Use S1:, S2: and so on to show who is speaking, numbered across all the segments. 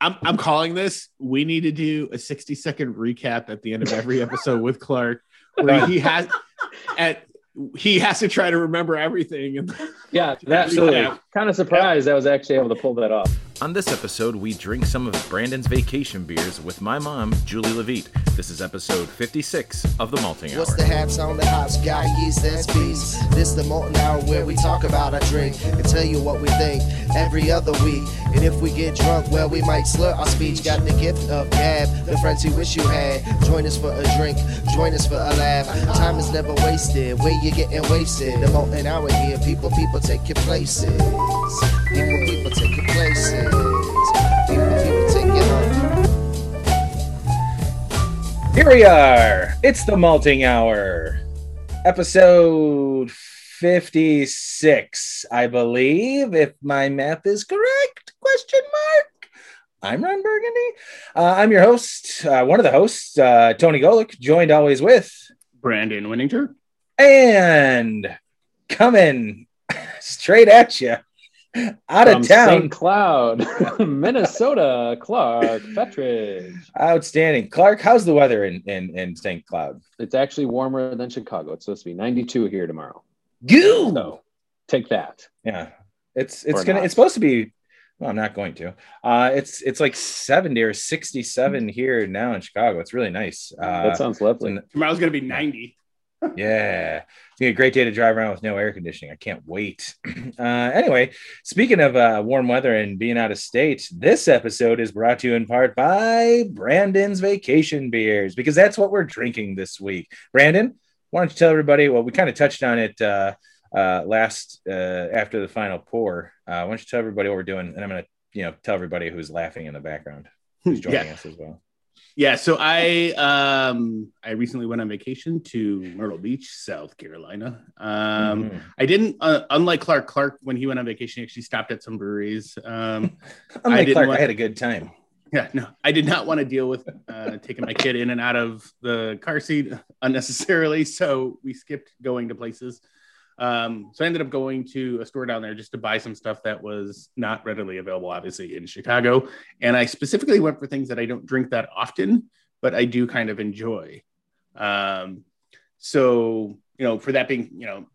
S1: I'm I'm calling this. We need to do a 60 second recap at the end of every episode with Clark, where he has at he has to try to remember everything. And
S2: Yeah, that
S3: Absolutely.
S2: kind of surprised I was actually able to pull that off.
S3: On this episode, we drink some of Brandon's vacation beers with my mom, Julie Levite. This is episode 56 of the Malting Hour.
S4: What's the hats on the hops? Got yeast and speeds. This the malting hour where we talk about our drink and tell you what we think every other week. And if we get drunk, well, we might slur our speech. Got the gift of gab, the friends you wish you had. Join us for a drink, join us for a laugh. Time is never wasted. Where you getting wasted? The Malting hour here. People, people take your places. People, people take your places. People, people take your home.
S5: Here we are. It's the malting hour. Episode 56, I believe, if my math is correct. Question mark. I'm Ron Burgundy. Uh, I'm your host, uh, one of the hosts, uh, Tony Golick, joined always with
S1: Brandon Winninger.
S5: and coming straight at you out of town.
S2: St. Cloud, Minnesota, Clark Fettridge.
S5: Outstanding. Clark, how's the weather in, in, in St. Cloud?
S2: It's actually warmer than Chicago. It's supposed to be 92 here tomorrow.
S5: Goo!
S2: So take that.
S5: Yeah, it's it's
S2: Or
S5: gonna
S2: not.
S5: it's supposed to be. Well, I'm not going to. Uh, it's it's like 70 or 67 here now in Chicago. It's really nice. Uh,
S2: that sounds lovely.
S1: Tomorrow's gonna be 90.
S5: Yeah, it's gonna be a great day to drive around with no air conditioning. I can't wait. Uh, anyway, speaking of uh, warm weather and being out of state, this episode is brought to you in part by Brandon's Vacation Beers because that's what we're drinking this week. Brandon, why don't you tell everybody? Well, we kind of touched on it uh, uh, last uh, after the final pour. Uh, why don't you tell everybody what we're doing? And I'm going to, you know, tell everybody who's laughing in the background who's joining
S1: Yeah.
S5: us as well.
S1: Yeah, so I um I recently went on vacation to Myrtle Beach, South Carolina. Um
S5: Mhm.
S1: I didn't uh, unlike Clark Clark when he went on vacation he actually stopped at some breweries. Um
S5: Unlike
S1: didn't
S5: Clark,
S1: want-
S5: I had a good time.
S1: yeah, no. I did not want to deal with uh taking my kid in and out of the car seat unnecessarily, so we skipped going to places. Um so I ended up going to a store down there just to buy some stuff that was not readily available obviously in Chicago and I specifically went for things that I don't drink that often, but I do kind of enjoy. Um, so you know, for that being, you know,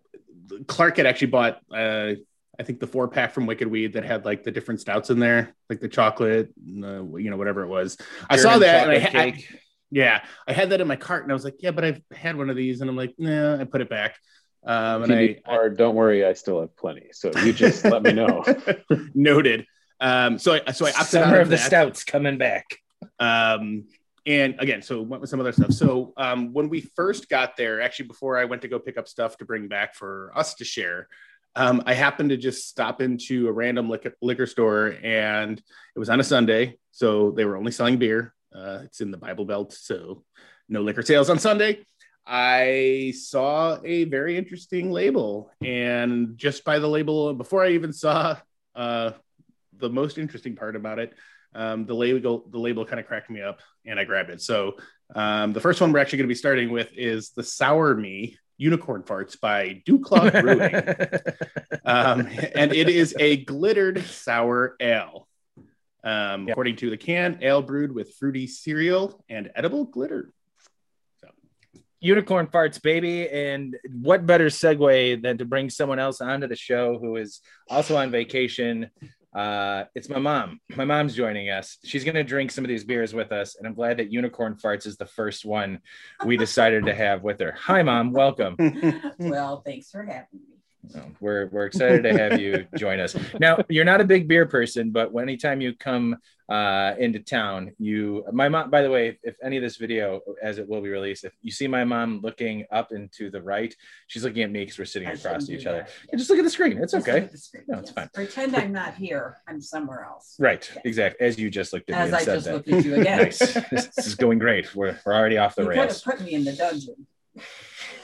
S1: Clark had actually bought, uh, I think the four pack from Wicked Weed that had like the different stouts in there, like the chocolate, the, you know, whatever it was. I saw that and I, I, yeah, I had that in my cart and I was like, yeah, but I've had one of these, and I'm like, nah, I put it back. Um, and
S2: you
S1: I,
S2: need more, don't worry, I still have plenty. So you just let me know.
S1: noted. Um, so I, so I opted out
S5: Summer
S1: of
S5: of the
S1: that.
S5: Stouts coming back.
S1: Um, and again, so went with some other stuff. So um, when we first got there, actually before I went to go pick up stuff to bring back for us to share, um, I happened to just stop into a random liquor, liquor store, and it was on a Sunday, so they were only selling beer. Uh, it's in the Bible Belt, so no liquor sales on Sunday. I saw a very interesting label, and just by the label, before I even saw uh, the most interesting part about it, um, the label the label kind of cracked me up, and I grabbed it. So um, the first one we're actually going to be starting with is the Sour Me Unicorn Farts by DuClaw Brewing, um, and it is a glittered sour ale. Um,
S5: Yep.
S1: According to the can, ale brewed with fruity cereal and edible glitter.
S5: Unicorn farts, baby. And what better segue than to bring someone else onto the show who is also on vacation? Uh, it's my mom. My mom's joining us. She's going to drink some of these beers with us. And I'm glad that Unicorn Farts is the first one we decided to have with her. Hi, mom. Welcome.
S6: Well, thanks for having me.
S5: We're, we're excited to have you join us. Now, you're not a big beer person, but anytime you come uh, into town, you, my mom, by the way, if any of this video, as it will be released, if you see my mom looking up and to the right, she's looking at me because we're sitting
S6: I
S5: across to each other. Yeah, just look at the screen. It's
S6: Just
S5: okay.
S6: screen,
S5: No, it's
S6: yes.
S5: fine.
S6: Pretend I'm not here. I'm somewhere else.
S5: Right,
S6: Okay.
S5: exactly. As you just looked at
S6: As
S5: me and
S6: I
S5: said
S6: just
S5: that.
S6: looked at you again.
S5: nice. This, this is going great. We're, we're already off the
S6: You could have
S5: rails.
S6: put me in the dungeon.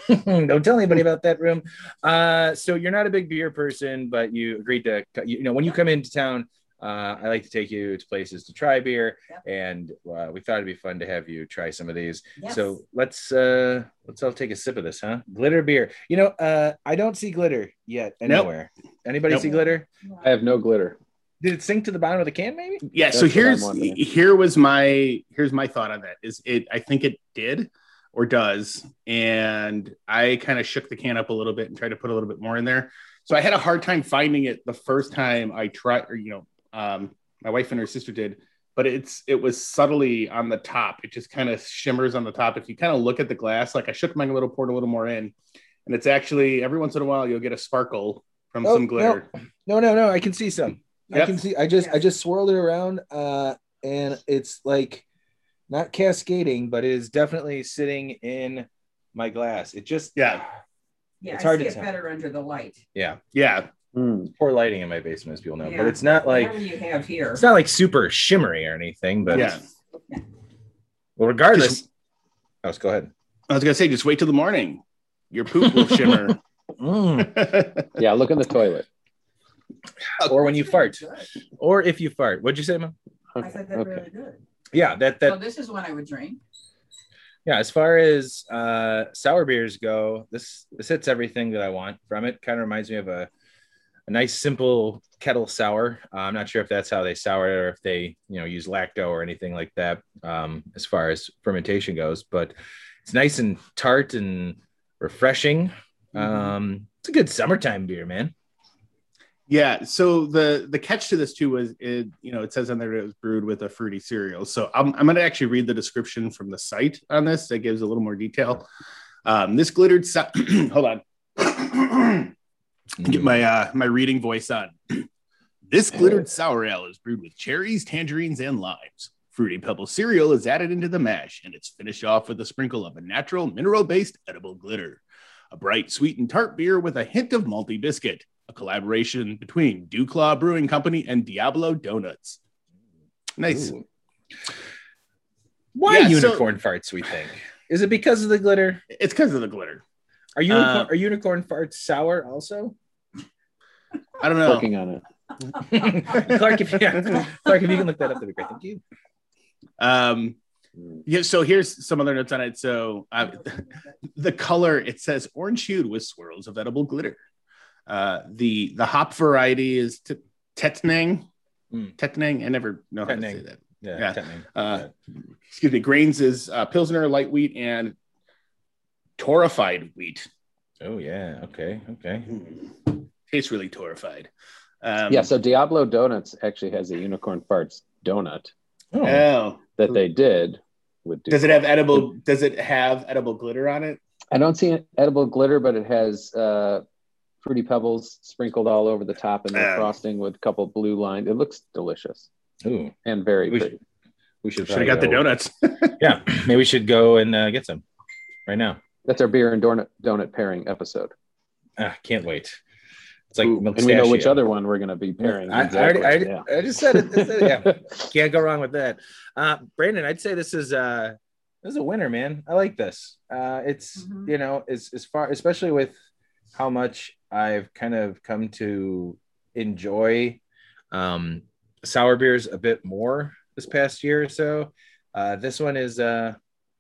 S5: Don't tell anybody about that room. Uh, so you're not a big beer person, but you agreed to, you know, when you come into town, uh, I like to take you to places to try beer,
S6: Yep.
S5: and uh, we thought it'd be fun to have you try some of these.
S6: Yes.
S5: So let's uh, let's all take a sip of this, huh? Glitter beer. You know, uh, I don't see glitter yet
S1: Nope.
S5: anywhere. Anybody
S1: Nope.
S5: see glitter?
S2: I have no glitter.
S5: Did it sink to the bottom of the can? Maybe.
S1: Yeah.
S2: That's
S1: so here's here was my here's my thought on that. Is it? I think it did or does, and I kind of shook the can up a little bit and tried to put a little bit more in there. So I had a hard time finding it the first time I tried, or you know, um, my wife and her sister did, but it's it was subtly on the top. It just kind of shimmers on the top. If you kind of look at the glass, like I shook mine a little, poured a little more in, and it's actually every once in a while you'll get a sparkle from
S7: Oh,
S1: some glitter.
S7: No, no, no. I can see some. I can see. I just I just swirled it around, uh, and it's like not cascading, but it is definitely sitting in my glass. It just
S1: Yeah.
S6: Yeah,
S7: It's
S6: I
S7: hard
S6: see
S7: to
S6: it
S7: tell.
S6: better under the light.
S5: Yeah.
S1: Yeah.
S2: Hmm.
S5: Poor lighting in my basement, as people know, but it's not like
S6: you have here.
S5: it's not like super shimmery or anything. But
S1: Yeah.
S5: well, regardless. Oh, let's go ahead.
S1: I was gonna say, just wait till the morning. Your poop will shimmer.
S5: Mm.
S2: Yeah, look in the toilet.
S5: or when you fart,
S6: good.
S5: or if you fart. What'd you say, Mom?
S6: I said that's
S2: Okay.
S6: really good.
S5: Yeah, that
S6: So
S5: that
S6: this is one I would drink.
S5: yeah. As far as uh, sour beers go, this this hits everything that I want from it. Kind of reminds me of a a nice simple kettle sour. Uh, I'm not sure if that's how they sour it or if they you know use lacto or anything like that. Um, as far as fermentation goes, but it's nice and tart and refreshing. Um, it's a good summertime beer, man.
S1: yeah. So the the catch to this too was it, you know, it says on there it was brewed with a fruity cereal. So I'm I'm gonna actually read the description from the site on this that gives a little more detail. Um, this glittered sa- hold on. Get my uh my reading voice on. this glittered sour ale is brewed with cherries, tangerines, and limes. Fruity Pebble cereal is added into the mash, and it's finished off with a sprinkle of a natural mineral-based edible glitter. A bright, sweet, and tart beer with a hint of malty biscuit. A collaboration between DuClaw Brewing Company and Diablo Donuts. Nice.
S5: Ooh. Why
S1: Yeah, so-
S5: unicorn farts? We think is it because of the glitter?
S1: It's because of the glitter.
S5: Are unicorn
S1: Uh,
S5: are unicorn farts sour also?
S1: I don't know.
S2: Working on it.
S5: Clark, if yeah, Clark, if you can look that up, that'd be great. Thank you.
S1: Um, yeah, so here's some other notes on it. So uh, the color it says orange hued with swirls of edible glitter. Uh, the the hop variety is t- Tettnang.
S5: Mm.
S1: Tettnang. I never know how to say that.
S5: Yeah,
S1: Yeah.
S5: Tettnang.
S1: Uh, excuse me. Grains is uh, Pilsner, light wheat, and torrefied wheat.
S5: Oh yeah. Okay. Okay.
S1: Mm. Tastes really torrefied. Um,
S2: yeah, so Diablo Donuts actually has a unicorn farts donut
S5: Oh,
S1: Oh,
S2: that they did with.
S1: does it have edible? Does it have edible glitter on it?
S2: I don't see edible glitter, but it has uh, fruity pebbles sprinkled all over the top and then
S1: Oh.
S2: frosting with a couple blue lines. It looks delicious
S5: Ooh,
S2: and very
S5: We
S2: pretty.
S5: we should
S1: Should have
S5: probably
S1: got the donuts.
S5: Yeah, maybe we should go and uh, get some right now.
S2: That's our beer and donut, donut pairing episode.
S5: Ah, can't wait. It's like
S2: Ooh, and we know which other one we're going to be pairing.
S5: I, I already, I,
S2: yeah.
S5: already- I just said it. I said it, Yeah, can't go wrong with that. Uh, Brandon, I'd say this is uh, this is a winner, man. I like this. Uh, it's
S6: Mhm.
S5: you know, as as far, especially with how much I've kind of come to enjoy um, sour beers a bit more this past year or so. Uh, this one is uh,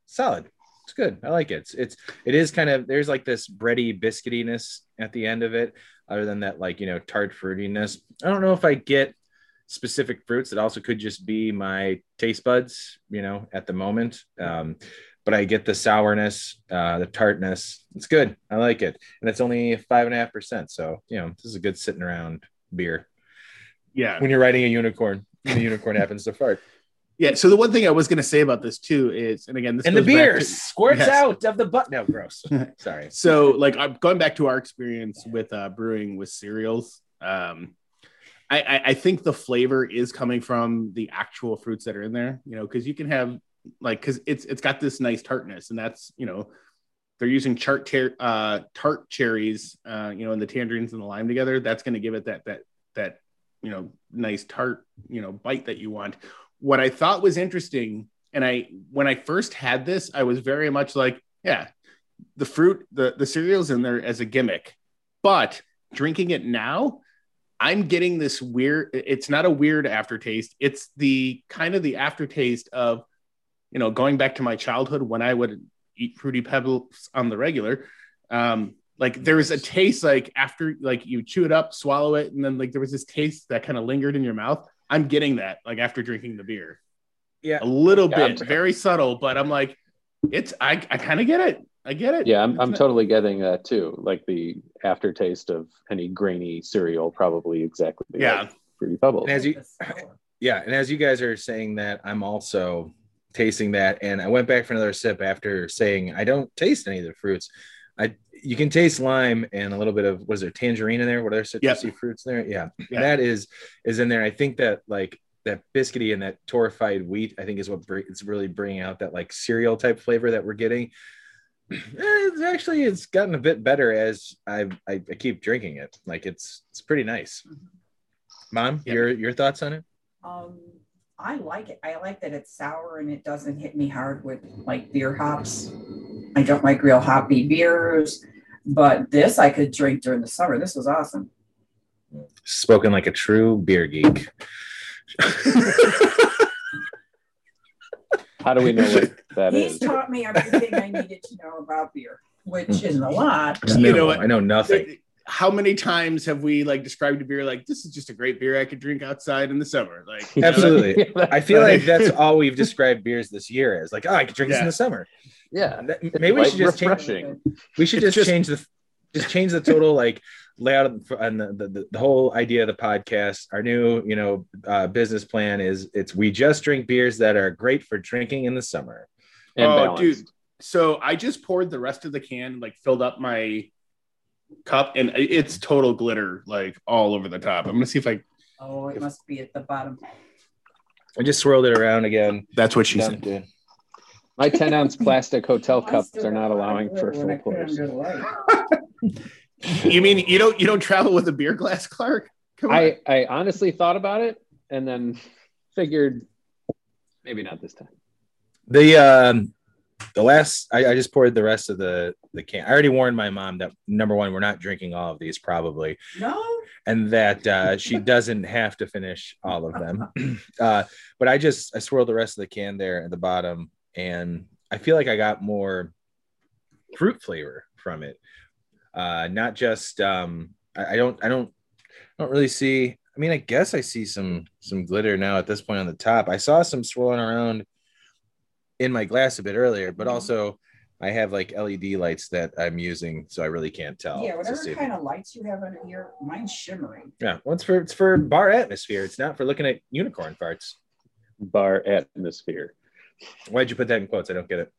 S5: solid. It's good. I like it. It's, it's it is kind of there's like this bready biscuitiness at the end of it. Other than that, like you know, tart fruitiness. I don't know if I get specific fruits. It also could just be my taste buds, you know, at the moment. Um, but I get the sourness, uh, the tartness. It's good. I like it, and it's only five and a half percent. So you know, this is a good sitting around beer
S1: Yeah.
S5: when you're riding a unicorn. The unicorn happens to fart,
S1: Yeah. So the one thing I was going to say about this too is, and again, this
S5: and the beer
S1: to-
S5: squirts
S1: Yes.
S5: out of the butt. No, gross. Sorry.
S1: so like I'm going back to our experience with uh, brewing with cereals. Um, I, I, I think the flavor is coming from the actual fruits that are in there. You know, because you can have like because it's it's got this nice tartness, and that's you know they're using chart ter- uh, tart cherries, uh, you know, and the tangerines and the lime together. That's going to give it that that that you know nice tart you know bite that you want. What I thought was interesting, and I when I first had this, I was very much like, yeah, the fruit, the the cereal's in there as a gimmick, but drinking it now. I'm getting this weird. It's not a weird aftertaste. It's the kind of the aftertaste of, you know, going back to my childhood when I would eat fruity pebbles on the regular. Um, like there was a taste like after like you chew it up, swallow it, and then like there was this taste that kind of lingered in your mouth. I'm getting that like after drinking the beer.
S5: Yeah.
S1: A little
S2: Yeah,
S1: bit,
S2: I'm-
S1: very subtle, but I'm like, it's I I kind of get it. I get it.
S2: Yeah, I'm, I'm totally getting that too. Like the aftertaste of any grainy cereal, probably exactly.
S1: Yeah.
S2: like Fruity Pebbles.
S5: And as you- Yeah, and as you guys are saying that, I'm also tasting that, and I went back for another sip after saying I don't taste any of the fruits. I you can taste lime and a little bit of was there tangerine in there? What other citrusy fruits there? Yeah,
S1: Yeah.
S5: that is is in there. I think that like that biscuity and that torrefied wheat, I think is what br- it's really bringing out that like cereal type flavor that we're getting. Eh, It's actually it's gotten a bit better as I I, I keep drinking it. Like it's it's pretty nice. Mom,
S1: Yeah.
S5: your your thoughts on it?
S6: Um, I like it. I like that it's sour and it doesn't hit me hard with like beer hops. I don't like real hoppy beers, but this I could drink during the summer. This was awesome.
S5: spoken like a true beer geek.
S2: How do we know what that
S6: He's
S2: is?
S6: taught me everything I needed to know about beer, which isn't a lot.
S5: I
S1: You know
S5: know,
S1: what?
S5: I know nothing.
S1: How many times have we like described a beer like this is just a great beer I could drink outside in the summer? Like you know,
S5: Absolutely.
S2: Yeah,
S5: I feel like that's all we've described beers this year as. Like, oh, I could drink this in the summer.
S2: Yeah.
S5: That- Maybe we should just change. We should just,
S1: just-
S5: change the just change the total like layout of the, and the, the the whole idea of the podcast. Our new you know uh, business plan is it's we just drink beers that are great for drinking in the summer.
S2: And
S1: oh,
S2: balanced.
S1: dude. So I just poured the rest of the can, like filled up my cup, and it's total glitter, like all over the top. I'm gonna see if I.
S6: Oh, it must be at the bottom.
S5: I just swirled it around again.
S1: That's what she
S5: said. it.
S2: My 10 ounce plastic hotel cups are not allowing for full
S6: put it
S2: pours.
S6: under the light.
S1: You mean you don't you don't travel with a beer glass, Clark? Come on.
S2: I, I honestly thought about it and then figured maybe not this time.
S5: The um the last I, I just poured the rest of the the can. I already warned my mom that number one, we're not drinking all of these probably,
S6: No,
S5: and that uh, she doesn't have to finish all of them. uh, but I just I swirled the rest of the can there at the bottom, and I feel like I got more fruit flavor from it. Uh, not just um, I, I don't I don't I don't really see. I mean, I guess I see some some glitter now at this point on the top. I saw some swirling around in my glass a bit earlier, but
S6: Mhm.
S5: also I have like LED lights that I'm using, so I really can't tell.
S6: yeah,
S5: to
S6: whatever kind of lights you have under here, mine's shimmering.
S5: Yeah, well, it's for it's for bar atmosphere. It's not for looking at unicorn farts.
S2: Bar atmosphere.
S5: Why'd you put that in quotes? I don't get it.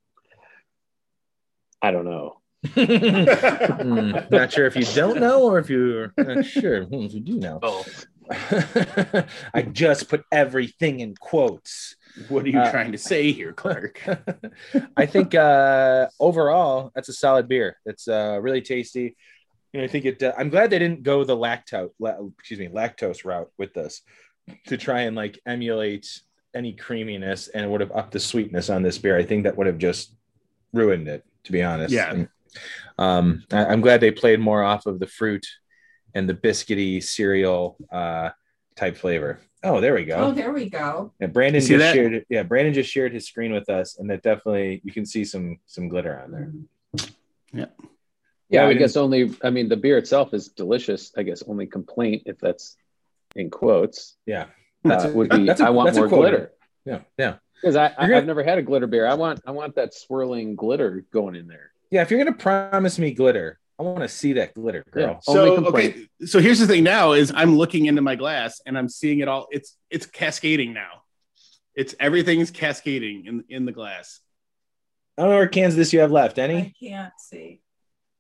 S2: I don't know.
S5: Hmm, not sure if you don't know or if you're not sure. Hmm, if you do know.
S1: Both.
S5: I just put everything in quotes.
S1: What are you
S5: Uh,
S1: trying to say here, Clark?
S5: I think uh, overall that's a solid beer. It's uh, really tasty. And I think it. Uh, I'm glad they didn't go the lactose, la- excuse me, lactose route with this to try and like emulate any creaminess and it would have upped the sweetness on this beer. I think that would have just ruined it, to be honest.
S1: Yeah.
S5: And, um, I, I'm glad they played more off of the fruit and the biscuity cereal uh, type flavor. Oh, there we go.
S6: Oh, there we go.
S5: Yeah, Brandon just
S1: that?
S5: shared. Yeah, Brandon just shared his screen with us, and that definitely you can see some some glitter on there.
S2: Yeah,
S5: Yeah, we
S2: I guess only, I mean, the beer itself is delicious. I guess only complaint, if that's in quotes,
S5: Yeah,
S2: uh, would be
S5: that's a-
S2: I want more glitter.
S5: yeah, yeah,
S2: Because I, I
S5: gonna,
S2: I've never had a glitter beer. I want I want that swirling glitter going in there.
S5: yeah. If you're gonna promise me glitter, I want to see that glitter, girl.
S2: Yeah.
S1: So okay, so here's the thing now is I'm looking into my glass and I'm seeing it all. It's it's cascading now. It's everything's cascading in in the glass.
S5: I don't know what cans of this you have left. Any?
S6: I can't see.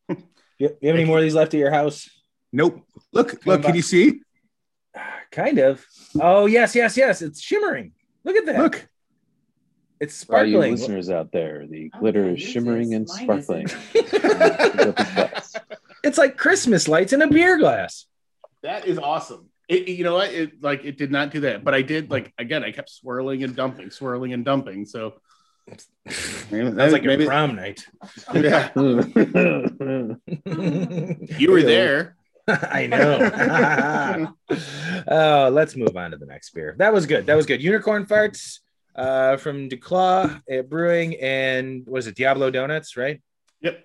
S5: You, you have any more of these left at your house?
S1: Nope. Look, look, can you see?
S5: Kind of. Oh yes, yes, yes. It's shimmering. Look at that.
S1: Look.
S5: it's
S2: For all you
S5: sparkling.
S2: listeners out there, the glitter
S6: Okay,
S2: is shimmering and sparkling.
S5: it's like Christmas lights in a beer glass.
S1: That is awesome. It, you know what? It like it did not do that, but I did like again. I kept swirling and dumping, swirling and dumping. So maybe,
S5: That's like
S1: maybe
S5: a prom night.
S1: yeah, you were there.
S5: I know. oh, let's move on to the next beer. That was good. That was good. Unicorn farts uh, from DuClaw at Brewing and was it Diablo Donuts, right?
S1: Yep.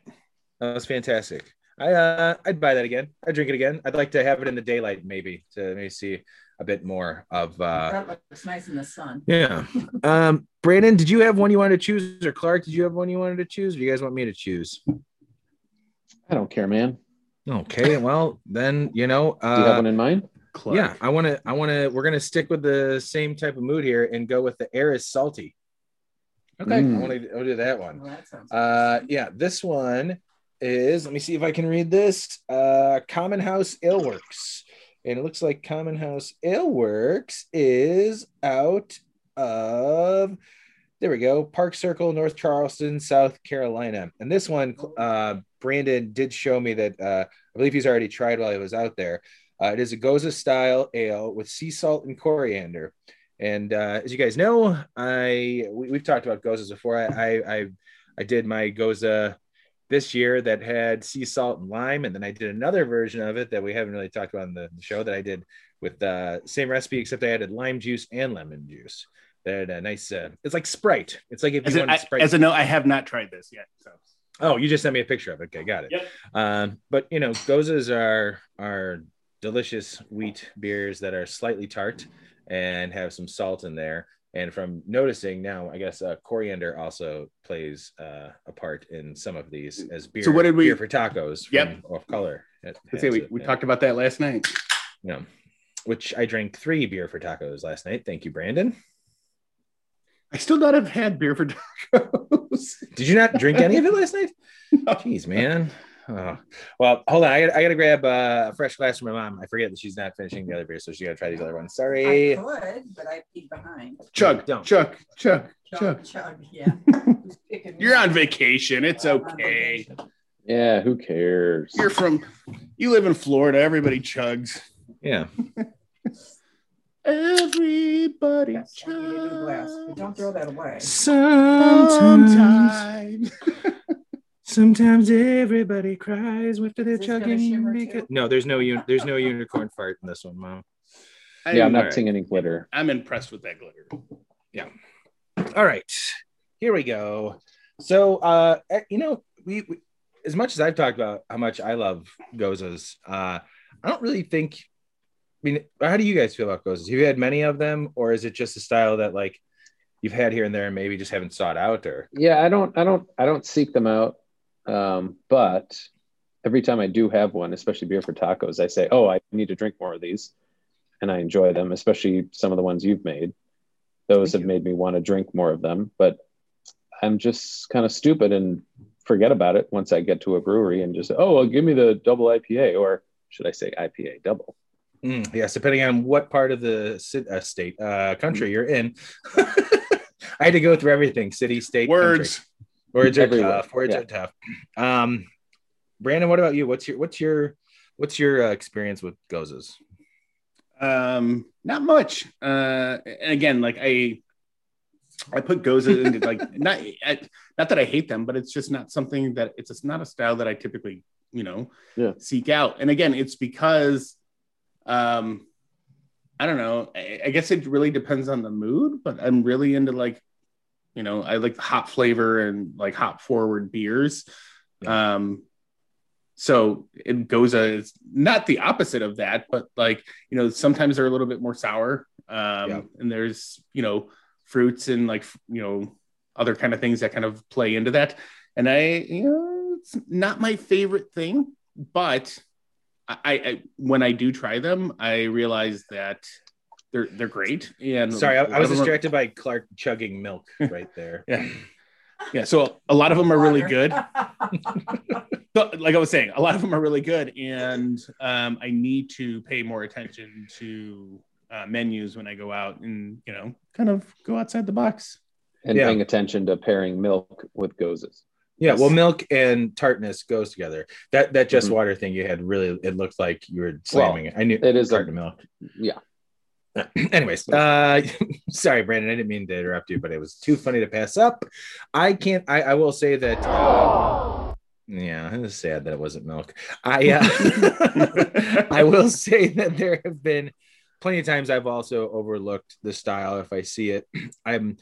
S5: That was fantastic. I uh, I'd buy that again. I'd drink it again. I'd like to have it in the daylight, maybe to maybe see a bit more of. uh
S6: That looks nice in the sun.
S5: Yeah. Um, Brandon, did you have one you wanted to choose, or Clark, did you have one you wanted to choose? Or do you guys want me to choose?
S2: I don't care, man.
S5: Okay. Well, then you know.
S2: Do you have
S5: Uh,
S2: one in mind?
S1: Clark.
S5: yeah, I want to. I want to. We're gonna stick with the same type of mood here and go with the air is salty. Okay,
S2: Mm.
S5: I want to I'll do that one.
S6: Well, that sounds
S5: Uh, yeah, this one is. Let me see if I can read this. Uh, Commonhouse Aleworks, and it looks like Common House Ale Works is out of. There we go, Park Circle, North Charleston, South Carolina. And this one, uh, Brandon did show me that uh, I believe he's already tried while he was out there. Uh, it is a Gose style ale with sea salt and coriander. And uh, as you guys know, I we, we've talked about Goses before. I, I I I did my Gose this year that had sea salt and lime, and then I did another version of it that we haven't really talked about in the, the show that I did with uh, same recipe except I added lime juice and lemon juice. That a nice. Uh, it's like Sprite. It's like if
S1: As
S5: you
S1: a,
S5: want Sprite.
S1: as a note, I have not tried this yet. So
S5: Oh, you just sent me a picture of it. Okay, got it.
S1: Yep.
S5: Um, but you know, goses are are delicious wheat beers that are slightly tart and have some salt in there. And from noticing now, I guess uh, coriander also plays uh, a part in some of these as beer.
S1: So what did we-
S5: beer for tacos? From
S1: Yep.
S5: Off color.
S1: Let's see, we, we
S5: yeah.
S1: talked about that last night.
S5: Yeah. Which I drank three beer for tacos last night. Thank you, Brandon.
S1: I still not have had beer for tacos.
S5: Did you not drink any of it last night? Jeez, man. Oh. Well, hold on. I got I to grab uh, a fresh glass from my mom. I forget that she's not finishing the other beer, so she got to try these other ones. Sorry.
S6: I could, but I'd be behind.
S1: Chug,
S5: Don't.
S1: chug, chug,
S6: Chug,
S1: chug.
S6: chug, yeah. Who's picking me
S1: You're on vacation. It's
S6: I'm
S1: okay.
S6: vacation.
S2: Yeah, who cares?
S1: You're from, you live in Florida. Everybody chugs.
S5: Yeah.
S1: Everybody
S6: Yes, I need a glass, but don't throw that away.
S5: Sometimes, sometimes everybody cries after they're
S6: Is this gonna
S5: chugging.
S6: shimmer
S5: because- No, there's no un- there's no unicorn fart in this one, mom.
S2: yeah, I'm not
S1: Alright.
S2: seeing any glitter.
S1: I'm impressed with that glitter. Yeah.
S5: All right, here we go. So, uh, eh, you know, we, we as much as I've talked about how much I love goses, uh, I don't really think. I mean, how do you guys feel about goses? Have you had many of them, or is it just a style that like you've had here and there, and maybe just haven't sought out? Or
S2: Yeah, I don't, I don't, I don't seek them out. Um, but every time I do have one, especially beer for tacos, I say, "Oh, I need to drink more of these," and I enjoy them, especially some of the ones you've made. Those
S5: Thank
S2: have
S5: you.
S2: made me want to drink more of them, but I'm just kind of stupid and forget about it once I get to a brewery and just, oh, well, give me the double IPA, or should I say IPA double?
S5: Mm, yes, depending on what part of the ci- uh, state, uh, country you're in. I had to go through everything: city, state, country.
S1: Words.
S5: Words are
S2: Everywhere,
S5: tough. Words
S2: yeah.
S5: are tough. Um, Brandon, what about you? What's your what's your what's your uh, experience with goses?
S1: Um, not much. Uh, and again, like I, I put gose into like not I, not that I hate them, but it's just not something that it's just not a style that I typically you know
S2: Yeah.
S1: seek out. And again, it's because, um, I don't know. I, I guess it really depends on the mood, but I'm really into like, you know, I like hop flavor and like hop forward beers. Um, so it goes is not the opposite of that, but like, you know, sometimes they're a little bit more sour. Um,
S5: Yeah.
S1: and there's, you know, fruits and like, you know, other kind of things that kind of play into that. And I, you know, it's not my favorite thing, but I, I when I do try them, I realize that they're they're great. And
S5: Sorry, I,
S1: a lot
S5: I was
S1: of are-
S5: distracted by Clark chugging milk right there.
S1: Yeah. Yeah, so a lot of them are really good. So, like I was saying, a lot of them are really good, and um, I need to pay more attention to uh, menus when I go out and you know, kind of go outside the box.
S2: And
S5: Yeah.
S2: paying attention to pairing milk with goses.
S5: Yeah, well, milk and tartness goes together. That that just
S2: Mhm.
S5: water thing you had really it looked like you were slamming it. I knew
S2: It is a-
S5: milk.
S2: Yeah.
S5: Anyways, uh, sorry, Brandon. I didn't mean to interrupt you, but it was too funny to pass up. I can't. I, I will say that. Uh, yeah, it was sad that it wasn't milk. I uh, I will say that there have been plenty of times I've also overlooked the style if I see it. I'm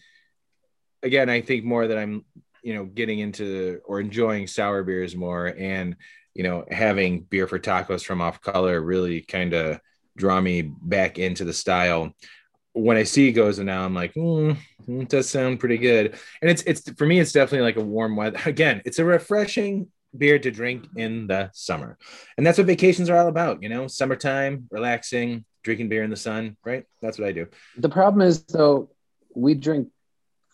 S5: again, I think more that I'm you know getting into or enjoying sour beers more and you know, having beer for tacos from off color really kind of draw me back into the style. When I see Gose now, I'm like, mm, it does sound pretty good. And it's it's for me, it's definitely like a warm weather. Again, it's a refreshing beer to drink in the summer, and that's what vacations are all about. You know, summertime, relaxing, drinking beer in the sun. Right? That's what I do.
S2: The problem is though, we drink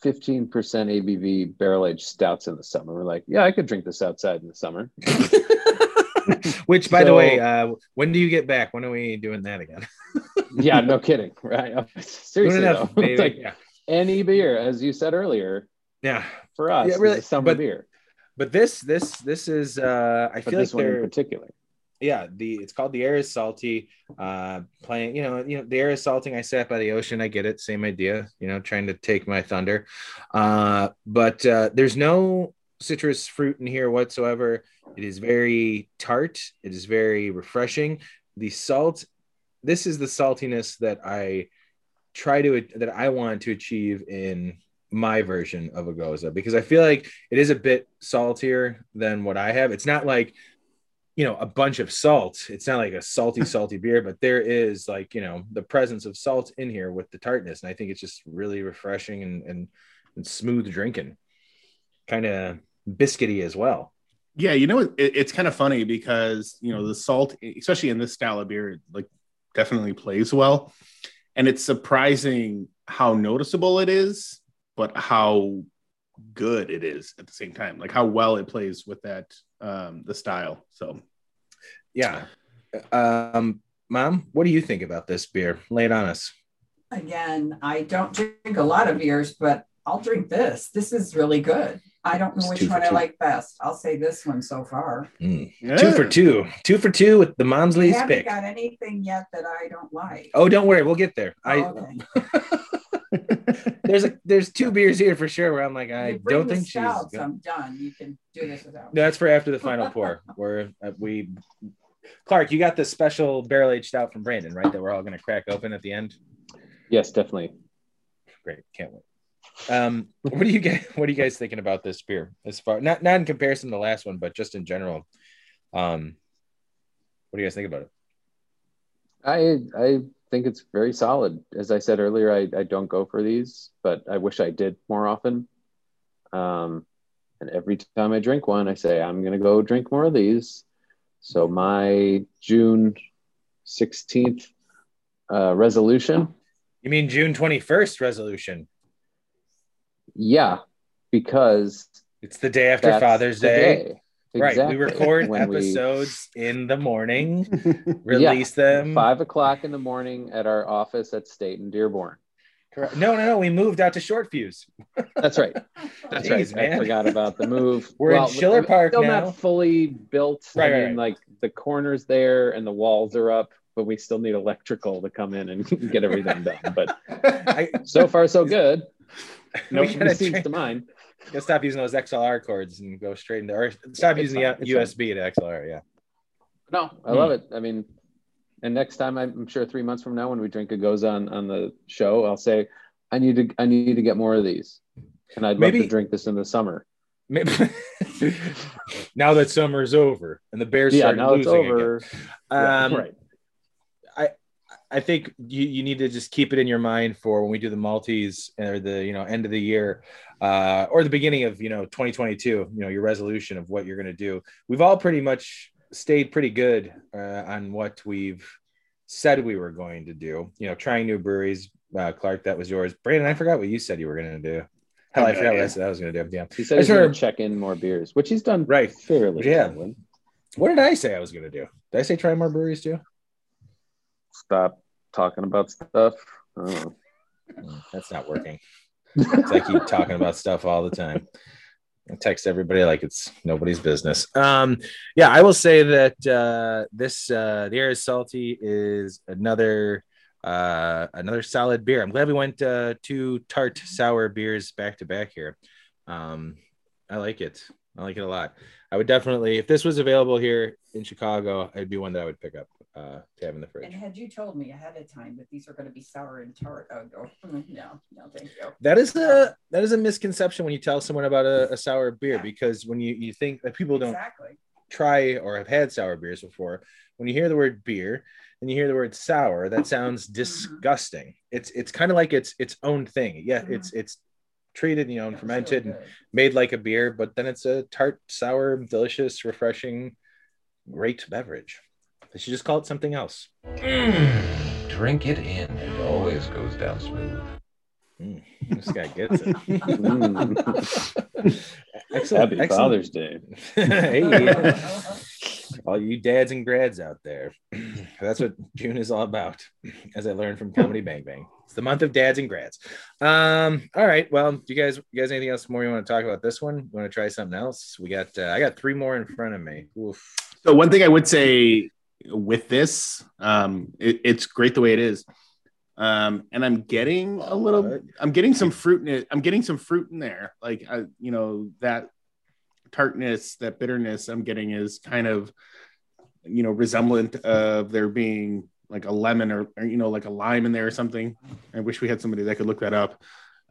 S2: 15% ABV barrel aged stouts in the summer. We're like, yeah, I could drink this outside in the summer.
S5: Which, by the way, uh, when do you get back? When are we doing that again?
S2: yeah, no kidding. Right. Seriously,
S5: enough,
S2: though. It's like
S5: yeah.
S2: any beer, as you said earlier,
S5: yeah.
S2: for us,
S5: Yeah, really,
S2: summer
S5: but
S2: beer.
S5: But this, this, this is. Uh, I
S2: But
S5: feel
S2: this
S5: like
S2: one in particular.
S5: Yeah the it's called the air is salty uh playing you know you know the air is salting i sat by the ocean i get it same idea you know trying to take my thunder. Uh but uh there's no citrus fruit in here whatsoever. It is very tart it is very refreshing. The salt this is the saltiness that i try to that i want to achieve in my version of a gose because i feel like it is a bit saltier than what i have. It's not like you know a bunch of salt. It's not like a salty salty beer but there is like you know the presence of salt in here with the tartness and i think it's just really refreshing and and, and smooth drinking. Kind of biscuity as well.
S1: Yeah, you know, it, it's kind of funny because you know the salt, especially in this style of beer, like definitely plays well, and it's surprising how noticeable it is, but how good it is at the same time. Like how well it plays with that um the style. So
S5: yeah um mom what do you think about this beer lay it on us
S6: Again, I don't drink a lot of beers, but I'll drink this. This is really good. I don't know
S5: It's
S6: which
S5: two
S6: one I like best. I'll say this one so far.
S5: Mm.
S1: yeah.
S5: two for two two for two with the mom's
S6: I
S5: least
S6: haven't
S5: pick
S6: got anything yet that I don't like.
S5: oh don't worry we'll get there
S6: Oh,
S5: i
S6: okay.
S5: there's a there's two beers here for sure where i'm like i don't think she's
S6: stouts,
S5: gonna-
S6: I'm done. You can do this without.
S5: No, that's for after the final pour. Where uh, we, Clark, you got the special barrel aged stout from Brandon, right? That we're all going to crack open at the end.
S2: Yes, definitely.
S5: Great, can't wait. Um, what do you guys What are you guys thinking about this beer? As far not not in comparison to the last one, but just in general. Um, what do you guys think about it?
S2: I I think it's very solid. As I said earlier, I, I don't go for these, but I wish I did more often. Um, and every time I drink one, I say I'm gonna go drink more of these. So my June sixteenth uh, resolution,
S5: You mean June twenty first resolution?
S2: yeah, because
S5: It's the day after Father's
S2: the
S5: Day.
S2: Day.
S5: Right. We record
S2: When we-
S5: episodes in the morning, release them.
S2: five o'clock in the morning at our office at State and Dearborn.
S5: Correct. No, no, no. We moved out to Short Fuse.
S2: That's right. That's right.
S5: Man.
S2: I forgot about the move.
S5: We're in Schiller Park
S2: still
S5: now.
S2: not fully built.
S5: Right,
S2: I mean,
S5: right.
S2: like the corners there and the walls are up, but we still need electrical to come in and get everything done. But
S5: I,
S2: so far, so good. No
S5: we gotta
S2: seems to mind.
S5: Gotta stop using those XLR cords and go straight into, or stop
S2: It's
S5: using
S2: fine,
S5: the
S2: it's
S5: USB to XLR. Yeah.
S2: No, I
S5: Hmm.
S2: love it. I mean, and next time I'm sure three months from now when we drink a goes on on the show, I'll say I need to I need to get more of these, and I'd love to drink this in the summer.
S5: Maybe now that summer's over and the Bears
S2: yeah,
S5: started
S2: now it's over.
S5: again.
S2: Yeah,
S5: Um,
S2: right.
S5: I think you, you need to just keep it in your mind for when we do the Maltese or the you know end of the year uh, or the beginning of you know 2022. You know your resolution of what you're going to do. We've all pretty much stayed pretty good uh, on what we've said we were going to do. You know, trying new breweries. Uh, Clark, that was yours. Brandon, I forgot what you said you were going to do. Hell, I
S1: no
S5: forgot what I said I was going to do. Yeah.
S2: He said he's going to check in more beers, which he's done
S5: Right.
S2: fairly.
S5: Yeah.
S2: well.
S5: What did I say I was going to do? Did I say try more breweries too?
S2: Stop talking about stuff.
S5: Mm, That's not working. It's I keep talking about stuff all the time. I text everybody like it's nobody's business. Um, yeah, I will say that uh, this uh, the air is salty is another uh, another solid beer. I'm glad we went uh, two tart sour beers back to back here. Um, I like it. I like it a lot. I would definitely, if this was available here in Chicago, it'd be one that I would pick up uh, to have in the fridge.
S6: And had you told me ahead of time that these are going to be sour and tart, I would go, "Mm, no, no, thank you.
S5: That is a that is a misconception when you tell someone about a, a sour beer because when you you think that people don't
S6: Exactly.
S5: try or have had sour beers before, when you hear the word beer and you hear the word sour, that sounds disgusting. It's it's kind of like it's its own thing. Yeah, it's it's treated, you know, and fermented and made like a beer, but then it's a tart, sour, delicious, refreshing, great beverage. They should just call it something else.
S8: Drink it in. It always goes down smooth.
S5: Mm, this guy gets it.
S2: Mm.
S5: excellent.
S2: Happy
S5: excellent.
S2: Father's Day.
S5: hey, all you dads and grads out there. That's what June is all about, as I learned from Comedy Bang Bang. It's the month of dads and grads. Um, all right. Well, do you guys, you guys, anything else more you want to talk about this one? You want to try something else? We got, uh, I got three more in front of me. Oof.
S1: So one thing I would say with this, um, it, it's great the way it is. Um, and I'm getting a little, I'm getting some fruit in it. I'm getting some fruit in there. Like, I, you know, that tartness, that bitterness I'm getting is kind of, you know, resemblant of there being like a lemon or, or, you know, like a lime in there or something. I wish we had somebody that could look that up.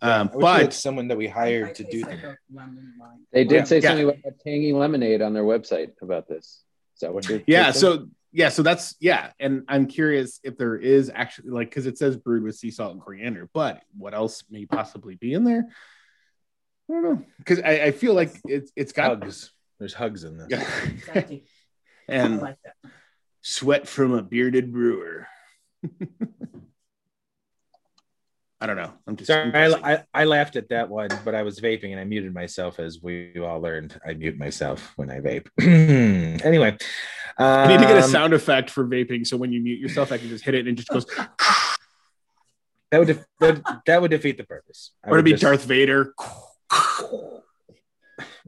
S1: Um,
S5: I wish we had
S1: but
S5: someone that we
S6: I- I
S5: hired to do
S6: like
S5: that.
S6: a lemon lime.
S2: They did
S1: Yeah.
S2: say
S1: Yeah.
S2: something about tangy lemonade on their website about this. Is that what you're?
S1: yeah
S2: tasting?
S1: so yeah so that's yeah and i'm curious if there is actually like because it says brewed with sea salt and coriander but what else may possibly be in there i don't know because I, I feel like it's it's got
S5: Hugs. There's hugs in this.
S1: And
S6: like that.
S1: sweat from a bearded brewer i don't know i'm just
S5: Sorry, I, I, I laughed at that one, but I was vaping and I muted myself as we all learned. I mute myself when I vape. anyway,
S1: I need to get a
S5: um,
S1: sound effect for vaping so when you mute yourself i can just hit it and it just goes
S5: That would def- that, that would defeat the purpose. I
S1: or to
S5: would
S1: be
S5: just-
S1: darth vader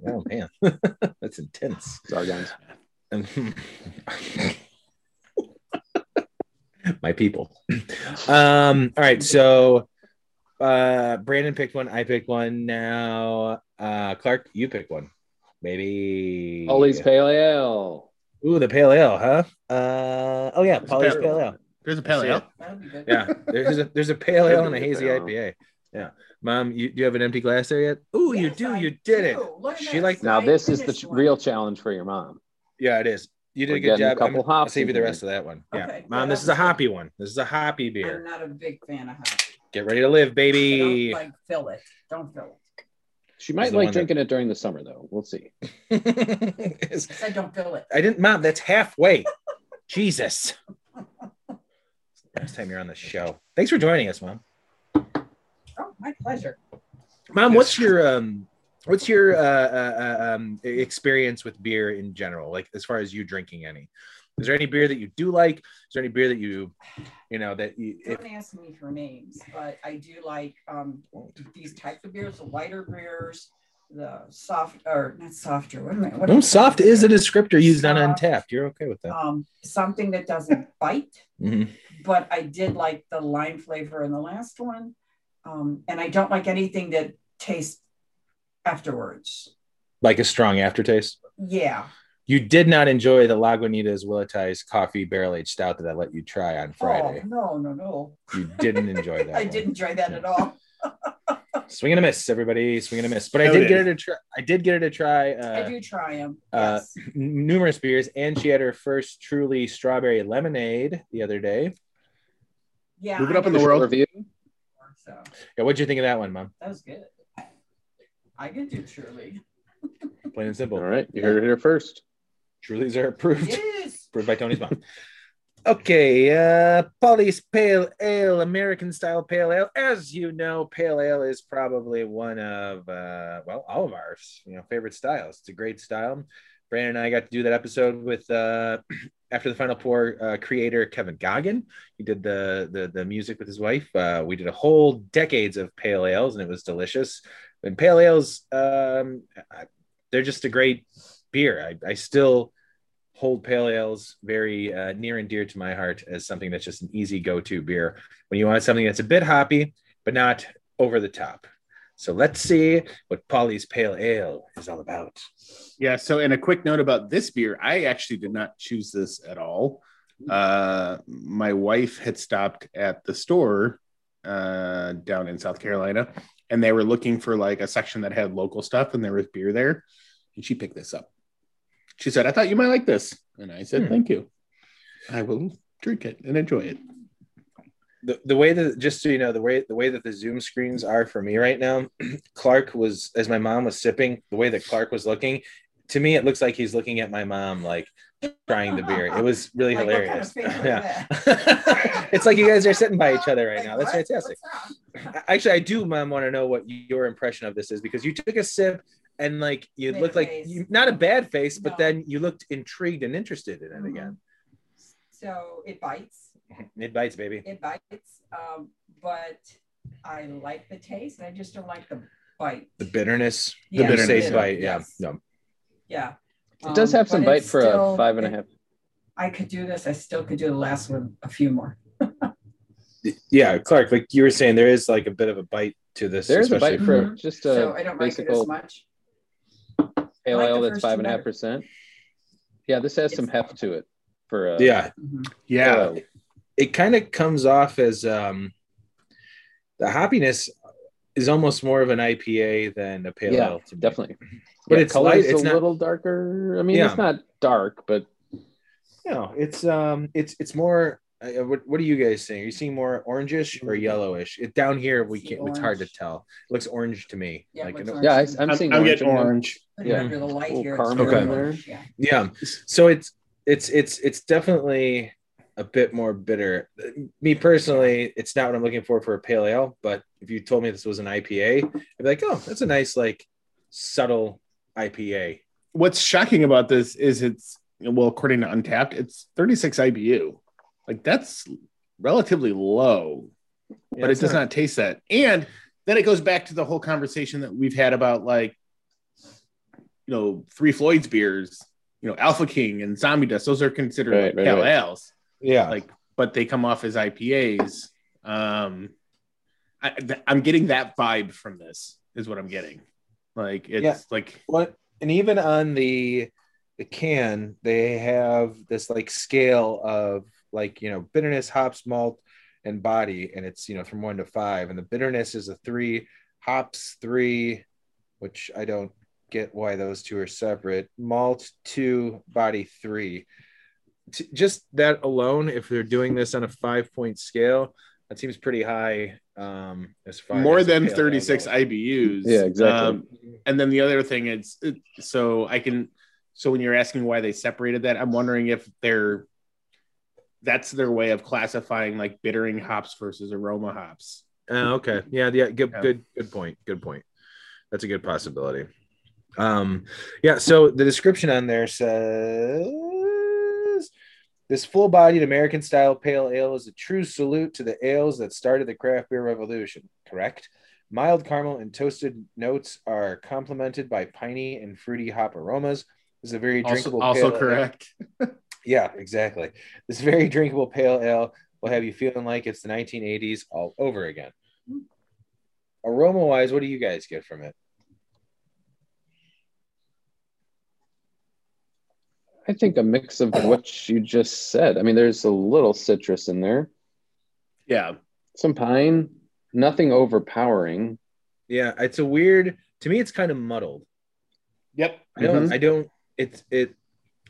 S5: Oh man, that's intense.
S2: Zargons.
S5: And- My people. Um. All right. So, uh, Brandon picked one. I picked one. Now, uh, Clark, you pick one. Maybe.
S2: Ollie's Pale Ale.
S5: Ooh, the pale ale, huh? Uh. Oh yeah,
S1: It's
S5: Polly's
S1: pale-
S5: pale ale.
S1: there's a pale ale
S6: That would be good.
S5: Yeah, there's a there's a pale ale and a hazy
S2: pale
S5: IPA. Yeah, mom, you do you have an empty glass there yet? Ooh, you do.
S6: I
S5: You did it.
S6: do. Look at
S5: She
S6: this.
S5: like-
S2: Now this is the ch-
S6: one.
S2: real challenge for your mom.
S5: Yeah, it is. You did
S2: We're
S5: a good
S2: getting a couple
S5: I'm- I'll
S2: hops
S5: save you
S2: in
S5: the rest of that one. Yeah,
S6: Okay,
S5: mom, this is a hoppy one. This is a hoppy
S6: I'm
S5: beer.
S6: not a big fan of hoppy.
S5: Get ready to live, baby.
S6: Don't like fill it. Don't fill it.
S2: She might like
S5: one that-
S2: drinking it during the summer though. We'll see.
S6: I said don't fill it.
S5: I didn't, mom. That's halfway. Jesus. Last time you're on the show. Thanks for joining us, mom.
S6: Oh, my pleasure.
S5: Mom, what's your um, what's your uh, uh, uh, um experience with beer in general? Like as far as you drinking any, is there any beer that you do like? Is there any beer that you, you know, that you,
S6: Don't ask me for names, but I do like um these types of beers, the lighter beers, the soft or not softer. What am I? What
S5: no, soft is a descriptor used on Untappd. You're okay with that?
S6: um something that doesn't bite.
S5: Mhm.
S6: But I did like the lime flavor in the last one, um, and I don't like anything that tastes afterwards.
S5: Like a strong aftertaste.
S6: Yeah.
S5: You did not enjoy the Lagunitas Willettized coffee barrel aged stout that I let you try on Friday.
S6: Oh no no no!
S5: You didn't enjoy that.
S6: I
S5: one.
S6: didn't enjoy that at all.
S5: Swing and a miss, everybody. Swing and a miss. But I did get her to try. I did get her to try. Uh,
S6: I do try them.
S5: uh,
S6: yes.
S5: numerous beers, and she had her first truly strawberry lemonade the other day.
S6: Yeah.
S1: Move it up in the
S6: never
S1: world.
S2: Review.
S6: So
S5: Yeah, what'd you think of that one, Mom?
S6: that was good. I could do truly.
S5: Plain and simple.
S2: All right, you heard it here first.
S5: Truly's are approved.
S6: Yes.
S5: Approved by Tony's mom. Okay, uh Polly's Pale Ale, American style pale ale. As you know, pale ale is probably one of uh well, all of ours, you know, favorite styles. It's a great style. Brandon and I got to do that episode with uh after the final pour uh, creator Kevin Goggin. He did the, the the music with his wife. Uh we did a whole decades of pale ales and it was delicious. And pale ales um they're just a great beer. I, I still hold pale ales very uh, near and dear to my heart as something that's just an easy go-to beer when you want something that's a bit hoppy but not over the top so let's see what polly's pale ale is all about
S1: Yeah. So, and a quick note about this beer, I actually did not choose this at all. Uh, my wife had stopped at the store uh, down in South Carolina, and they were looking for like a section that had local stuff, and there was beer there, and she picked this up. She said, I thought you might like this. And I said,
S5: Hmm.
S1: Thank you. I will drink it and enjoy it.
S5: the, the way that just so you know the way the way that the zoom screens are for me right now clark was as my mom was sipping the way that clark was looking to me it looks like he's looking at my mom like trying the beer it was really
S6: Like, what kind of
S5: hilarious yeah it's like you guys are sitting by each other right
S6: Like,
S5: now that's
S6: what?
S5: fantastic actually i do mom want to know what your impression of this is because you took a sip and like you
S6: Made a
S5: looked like you, not a bad face but
S6: No.
S5: then you looked intrigued and interested in it
S6: Mhm.
S5: again
S6: So it bites.
S5: it bites baby
S6: It bites. Um, but I like the taste. I just don't like the bite.
S5: the bitterness
S6: The
S5: the
S1: bitterness,
S5: bitterness bite yeah
S6: Yes.
S5: no
S6: Yeah.
S2: It does
S6: Um,
S2: have some bite for
S6: still-
S2: a five and a half.
S6: I could do this. I still could do the last one a few more.
S5: yeah, Clark, like you were saying, there is like a bit of a bite to this.
S2: There's a
S5: especially
S2: bite for
S6: Mhm.
S2: just
S6: so
S2: a
S6: I don't like it
S2: basic
S6: as much.
S2: Pale
S6: like
S2: ale that's
S6: first
S2: five
S6: two
S2: and a half
S6: better.
S2: percent. Yeah, this has some heft to it for a
S5: Yeah,
S6: Mhm.
S1: Yeah.
S2: pale
S5: it kind of comes off as um the hoppiness is almost more of an IPA than a pale
S2: Yeah,
S5: ale. to me.
S2: definitely.
S5: But
S2: Yeah,
S5: it's light. It's
S2: a
S5: not.
S2: little darker. I mean,
S5: Yeah.
S2: it's not dark, but
S5: No, it's um, it's it's more. Uh, what, what are you guys seeing? Are you seeing more orangish or yellowish? It down here we can't. It's hard to tell. It looks orange to me.
S6: Yeah,
S5: like an-
S2: yeah, I,
S6: I'm
S2: I'm,
S1: I'm,
S2: seeing
S1: I'm
S2: orange
S1: getting orange.
S2: Yeah.
S6: under the light here. it's
S2: caramel
S6: very
S5: in
S2: there.
S6: orange, Yeah.
S5: yeah. So it's it's it's it's definitely a bit more bitter. Me personally, it's not what I'm looking for for a pale ale. But if you told me this was an IPA, I'd be like, oh, that's a nice like subtle IPA.
S1: What's shocking about this is it's well, according to Untappd, it's 36 IBU. Like that's relatively low, but it does not taste that. And then it goes back to the whole conversation that we've had about like, you know, Three Floyds beers, you know, Alpha King and Zombie Dust. Those are considered
S2: Right,
S1: like
S2: right,
S1: pale
S2: right.
S1: ales,
S5: Yeah.
S1: like, but they come off as IPAs. Um, I, th- I'm getting that vibe from this. Is what I'm getting. Like it's
S5: Yeah.
S1: like
S5: What and even on the the can, they have this like scale of like you know bitterness, hops, malt, and body, and it's you know from one to five, and the bitterness is a three, hops three, which I don't get why those two are separate. Malt two, body three. T- just that alone, if they're doing this on a five point scale, that seems pretty high. Um, as far
S1: more
S5: as
S1: than 36
S5: goes.
S1: IBUs.
S2: Yeah, exactly.
S1: Um, and then the other thing is, it- so I can, so when you're asking why they separated that, I'm wondering if they're, that's their way of classifying like bittering hops versus aroma hops.
S5: Oh, okay. Yeah, yeah, good
S1: Yeah.
S5: good good point. Good point. That's a good possibility. Um yeah, so the description on there says this full-bodied American style pale ale is a true salute to the ales that started the craft beer revolution, correct? Mild caramel and toasted notes are complemented by piney and fruity hop aromas. Is a very drinkable
S1: also
S5: ale.
S1: correct.
S5: Yeah, exactly. This very drinkable pale ale will have you feeling like it's the 1980s all over again. Aroma wise, what do you guys get from it?
S2: I think a mix of what you just said. I mean, there's a little citrus in there,
S1: Yeah.
S2: some pine, nothing overpowering.
S5: Yeah, it's a weird. To me, it's kind of muddled.
S1: Yep.
S5: I don't.
S2: Mhm.
S5: I don't. It's it.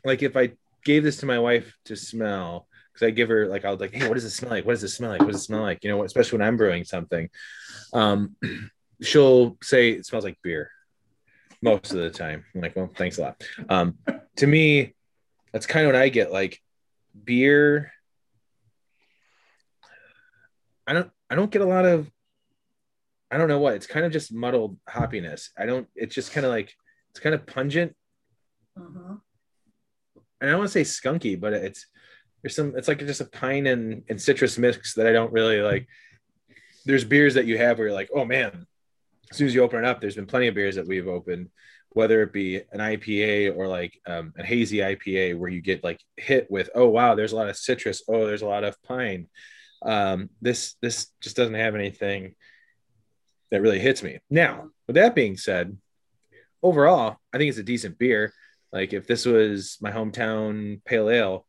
S5: Like if I gave this to my wife to smell, because I give her like I was like, hey, what does it smell like? What does it smell like? What does it smell like? You know, especially when I'm brewing something, um, she'll say it smells like beer most of the time. I'm like, well, thanks a lot. Um, to me, that's kind of what I get. Like beer. I don't. I don't get a lot of. I don't know what. It's kind of just muddled hoppiness. I don't. It's just kind of like it's kind of pungent
S6: Mhm.
S5: And I don't want to say skunky, but it's there's some it's like just a pine and, and citrus mix that I don't really like. There's beers that you have where you're like, oh man, as soon as you open it up, there's been plenty of beers that we've opened, whether it be an IPA or like um, a hazy IPA where you get like hit with, oh wow, there's a lot of citrus, oh there's a lot of pine. Um, this this just doesn't have anything that really hits me. Now, with that being said, overall, I think it's a decent beer. Like if this was my hometown pale ale,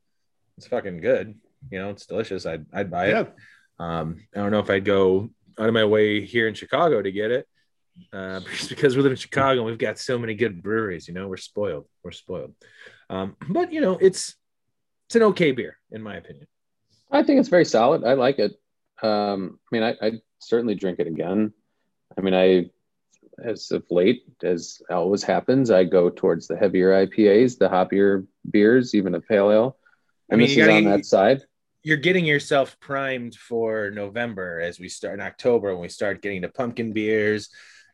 S5: it's fucking good. You know, it's delicious. I'd I'd buy
S1: Yeah.
S5: it. Um, I don't know if I'd go out of my way here in Chicago to get it. Uh, just because we live in Chicago and we've got so many good breweries, you know, we're spoiled. We're spoiled. Um, but you know, it's it's an okay beer in my opinion.
S2: I think it's very solid. I like it. Um, I mean, I, I certainly drink it again. I mean, I, as of late, as always happens, I go towards the heavier IPAs, the hoppier beers, even a pale ale.
S5: I
S2: And
S5: mean,
S2: this is on that side.
S5: You're getting yourself primed for November as we start in October when we start getting to pumpkin beers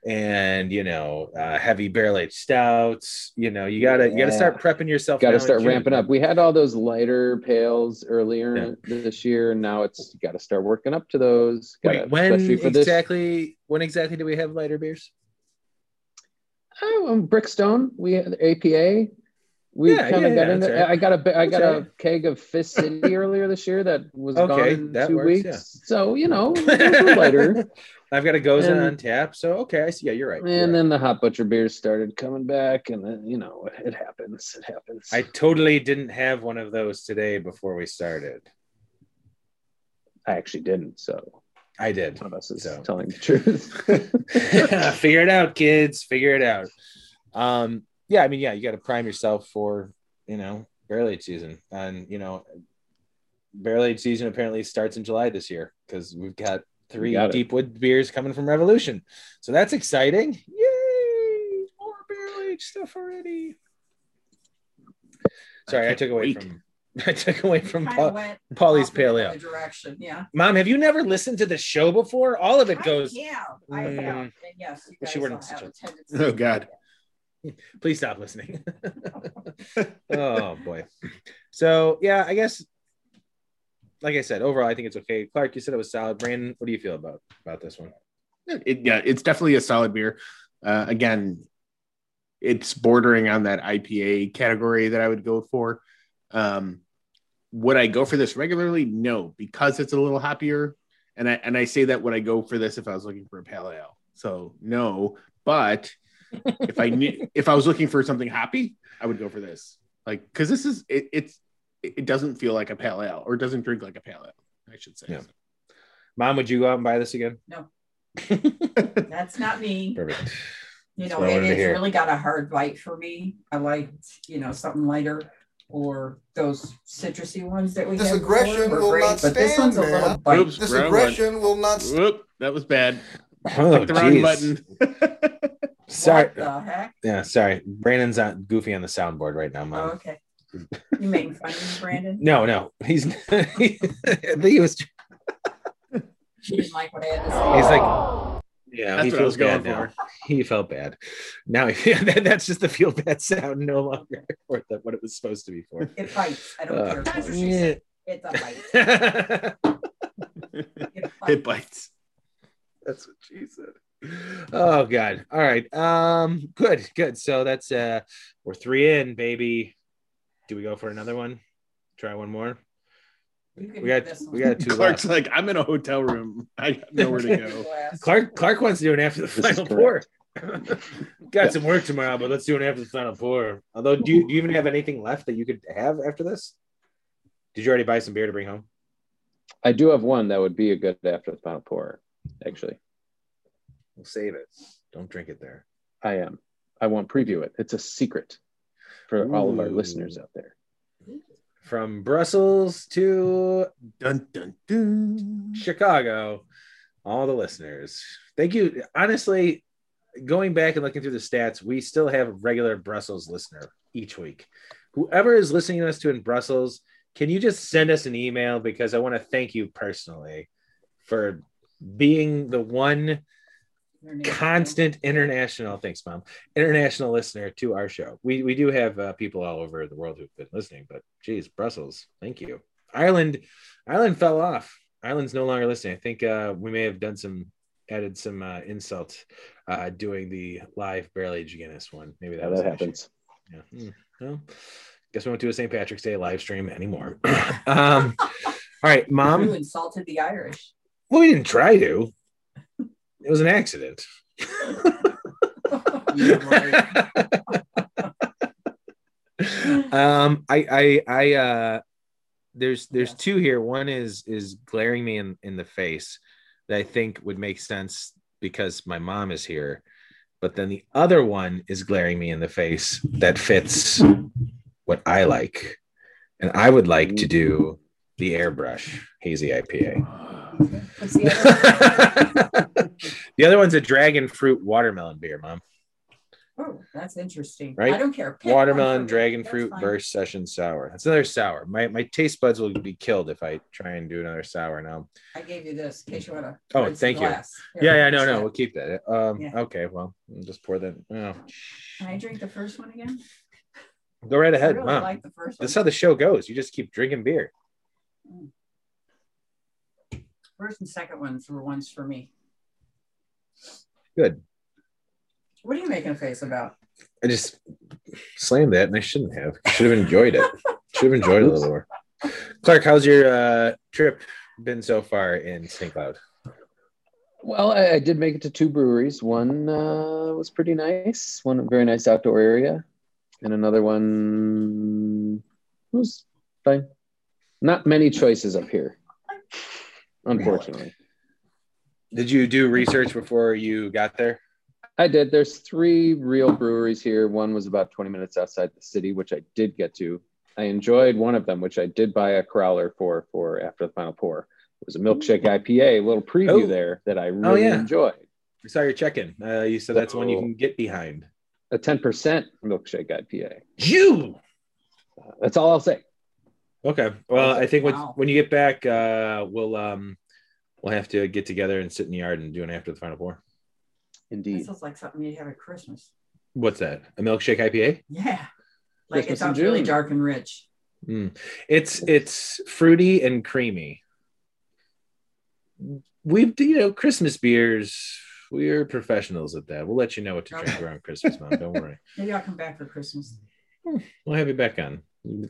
S5: and you know uh, heavy barrel aged stouts. You know, you gotta you gotta start prepping yourself.
S2: Got to start ramping up. We had all those lighter pails earlier
S5: Yeah.
S2: this year, and now it's you got to start working up to those.
S5: Wait,
S2: Gotta-
S5: when
S2: especially for this-
S5: exactly? When exactly do we have lighter beers?
S2: Oh, Brickstone. We had APA. We
S5: Yeah,
S2: kind of
S5: yeah,
S2: got
S5: yeah,
S2: into.
S5: that's right.
S2: I got a I got
S5: That's
S2: a
S5: right.
S2: keg of Fist City earlier this year that was
S5: Okay,
S2: gone in
S5: that
S2: two
S5: works,
S2: weeks. So you know, lighter.
S5: I've got a Gose
S2: And-
S5: on tap, so okay, I see. Yeah, you're right. you're
S2: and
S5: right.
S2: then the Hop Butcher beers started coming back, and then you know it, it happens. It happens.
S5: I totally didn't have one of those today before we started.
S2: I actually didn't. So
S5: I did.
S2: one of us is
S5: So.
S2: telling the truth.
S5: Figure it out, kids. Figure it out. Um, yeah, I mean, yeah, you got to prime yourself for you know barrel age season, and you know, barrel age season apparently starts in July this year because we've got three
S2: got it.
S5: deep wood beers coming from Revolution, so that's exciting. Yay! More barrel age stuff already. Sorry, I,
S1: can't
S5: took away
S1: wait.
S5: from I took away from
S6: Kinda
S5: Paul,
S6: went
S5: Pawleys
S6: off in
S5: Pale
S6: another
S5: Ale.
S6: Direction, yeah.
S5: Mom, have you never listened to the show before? All of it goes.
S6: have, I have,
S5: Mm.
S6: and yes, you
S5: she
S6: will
S5: wouldn't
S6: have a tendency.
S1: Oh, God.
S5: please stop listening. oh boy. So yeah, I guess like I said, overall I think it's okay. Clark, you said it was solid. Brandon, what do you feel about about this one?
S1: It, yeah, it's definitely a solid beer. Uh, again, it's bordering on that IPA category that I would go for. Um, would I go for this regularly? No, because it's a little hoppier. And I and I say that would I go for this if I was looking for a pale ale. So no, but if I knew if I was looking for something hoppy, I would go for this. Like because this is it, it's it doesn't feel like a pale ale or it doesn't drink like a pale ale, I should say.
S5: Yeah. Mom, would you go out and buy this again?
S6: No. That's not me.
S5: Perfect.
S6: You know, it, it's
S5: hear.
S6: really got a hard bite for me. I like, you know, something lighter or those citrusy ones that we
S4: This
S6: had
S4: aggression
S6: before
S4: will
S6: great,
S4: not
S6: but this one's a
S4: stand,
S6: little bite.
S1: Oops.
S4: This
S1: Wrong
S4: aggression will not. st-
S1: Whoop, that was bad.
S5: Oh,
S1: Click the wrong button.
S5: Sorry.
S6: What the heck?
S5: Yeah, sorry. Brandon's not goofy on the soundboard right now,
S6: Oh, okay. You making fun of me, Brandon?
S5: No, no. He's I think he was
S6: She didn't like what I had to say.
S5: he's like yeah,
S1: That's
S5: he
S1: what I
S5: feels
S1: was going
S5: bad now.
S1: for.
S5: He felt bad. Now he, that- that's just the feel bad sound no longer for the, what it was supposed to be for.
S6: It bites. I don't
S5: Uh,
S6: care. That's what she
S5: yeah.
S6: said. It's a bite. It
S1: it
S6: bites.
S1: bites.
S5: That's what she said. Oh god. All right. Um good, good. So that's uh we're three in, baby. Do we go for another one? Try one more.
S6: You can
S5: We got we got two
S1: Clark's
S5: left.
S1: like, I'm in a hotel room. I got nowhere to go.
S5: Clark Clark wants to do it after the
S2: This
S5: final pour.
S2: correct.
S5: got some work tomorrow, but let's do it after the final pour. Although, do you, do you even have anything left that you could have after this? Did you already buy some beer to bring home?
S2: I do have one that would be a good after the final pour. Actually,
S5: We'll save it. Don't drink it there.
S2: I am. I won't preview it. It's a secret for all of our listeners out there.
S5: From Brussels to
S1: Dun dun dun.
S5: Chicago, all the listeners. Thank you. Honestly, going back and looking through the stats, we still have a regular Brussels listener each week. Whoever is listening to us to in Brussels, can you just send us an email because I want to thank you personally for being the one constant international thanks mom. International listener to our show. We we do have uh, people all over the world who've been listening but geez brussels thank you. Ireland ireland fell off. Ireland's no longer listening. I think uh we may have done some added some uh insult uh doing the live barrel age guinness one. Maybe that
S2: Yeah,
S5: was
S2: that
S5: an issue.
S2: happens.
S5: yeah Hmm. well guess we won't do a st patrick's day live stream anymore. Um all right mom.
S6: You insulted the Irish.
S5: well we didn't try to it was an accident. Um i i i uh there's there's two here. One is is glaring me in in the face that i think would make sense because my mom is here but then the other one is glaring me in the face that fits what I like, and I would like to do the airbrush hazy IPA.
S6: The other?
S5: one's a dragon fruit watermelon beer, mom.
S6: oh, that's interesting.
S5: Right?
S6: I don't care. Pick
S5: Watermelon, dragon
S6: That's
S5: fruit, burst session sour. That's another sour. My my taste buds will be killed if I try and do another sour now.
S6: I gave you this in case you want to.
S5: Oh, thank you.
S6: Here,
S5: Yeah, yeah, no, no, we'll keep that. Um,
S6: Yeah.
S5: okay, well, I'll just pour that. Oh.
S6: Can I drink the first one again?
S5: Go right
S6: I
S5: ahead,
S6: really
S5: mom.
S6: like the first one.
S5: This is how the show goes. You just keep drinking beer.
S6: First and second ones were ones for me.
S5: Good.
S6: What are you making a face about?
S5: I just slammed that, and I shouldn't have. Should have enjoyed it. Should have enjoyed it a little more. Clark, how's your uh, trip been so far in St. Cloud?
S2: Well, I, I did make it to two breweries. One uh, was pretty nice, one very nice outdoor area, and another one was fine. Not many choices up here, unfortunately.
S5: Did you do research before you got there?
S2: I did. There's three real breweries here. One was about 20 minutes outside the city, which I did get to. I enjoyed one of them, which I did buy a crowler for for after the final pour. It was a milkshake IPA, a little preview
S5: Oh.
S2: there that I really
S5: yeah.
S2: enjoyed.
S5: I saw your check-in. Uh, you said that's one you can get behind.
S2: A 10% milkshake IPA.
S5: You.
S2: Uh, that's all I'll say.
S5: Okay. Well, I think when,
S6: Wow.
S5: when you get back, uh, we'll um, we'll have to get together and sit in the yard and do an after the final pour.
S6: That
S2: Indeed.
S6: sounds like something you'd have at Christmas.
S5: What's that? A milkshake IPA?
S6: Yeah. Like
S2: Christmas
S6: it sounds really dark and rich.
S5: Mm. It's it's fruity and creamy. We've you know Christmas beers. We're professionals at that. We'll let you know what to drink
S6: Okay.
S5: around Christmas, Mom. Don't worry.
S6: Maybe I'll come back for Christmas.
S5: We'll have you back on.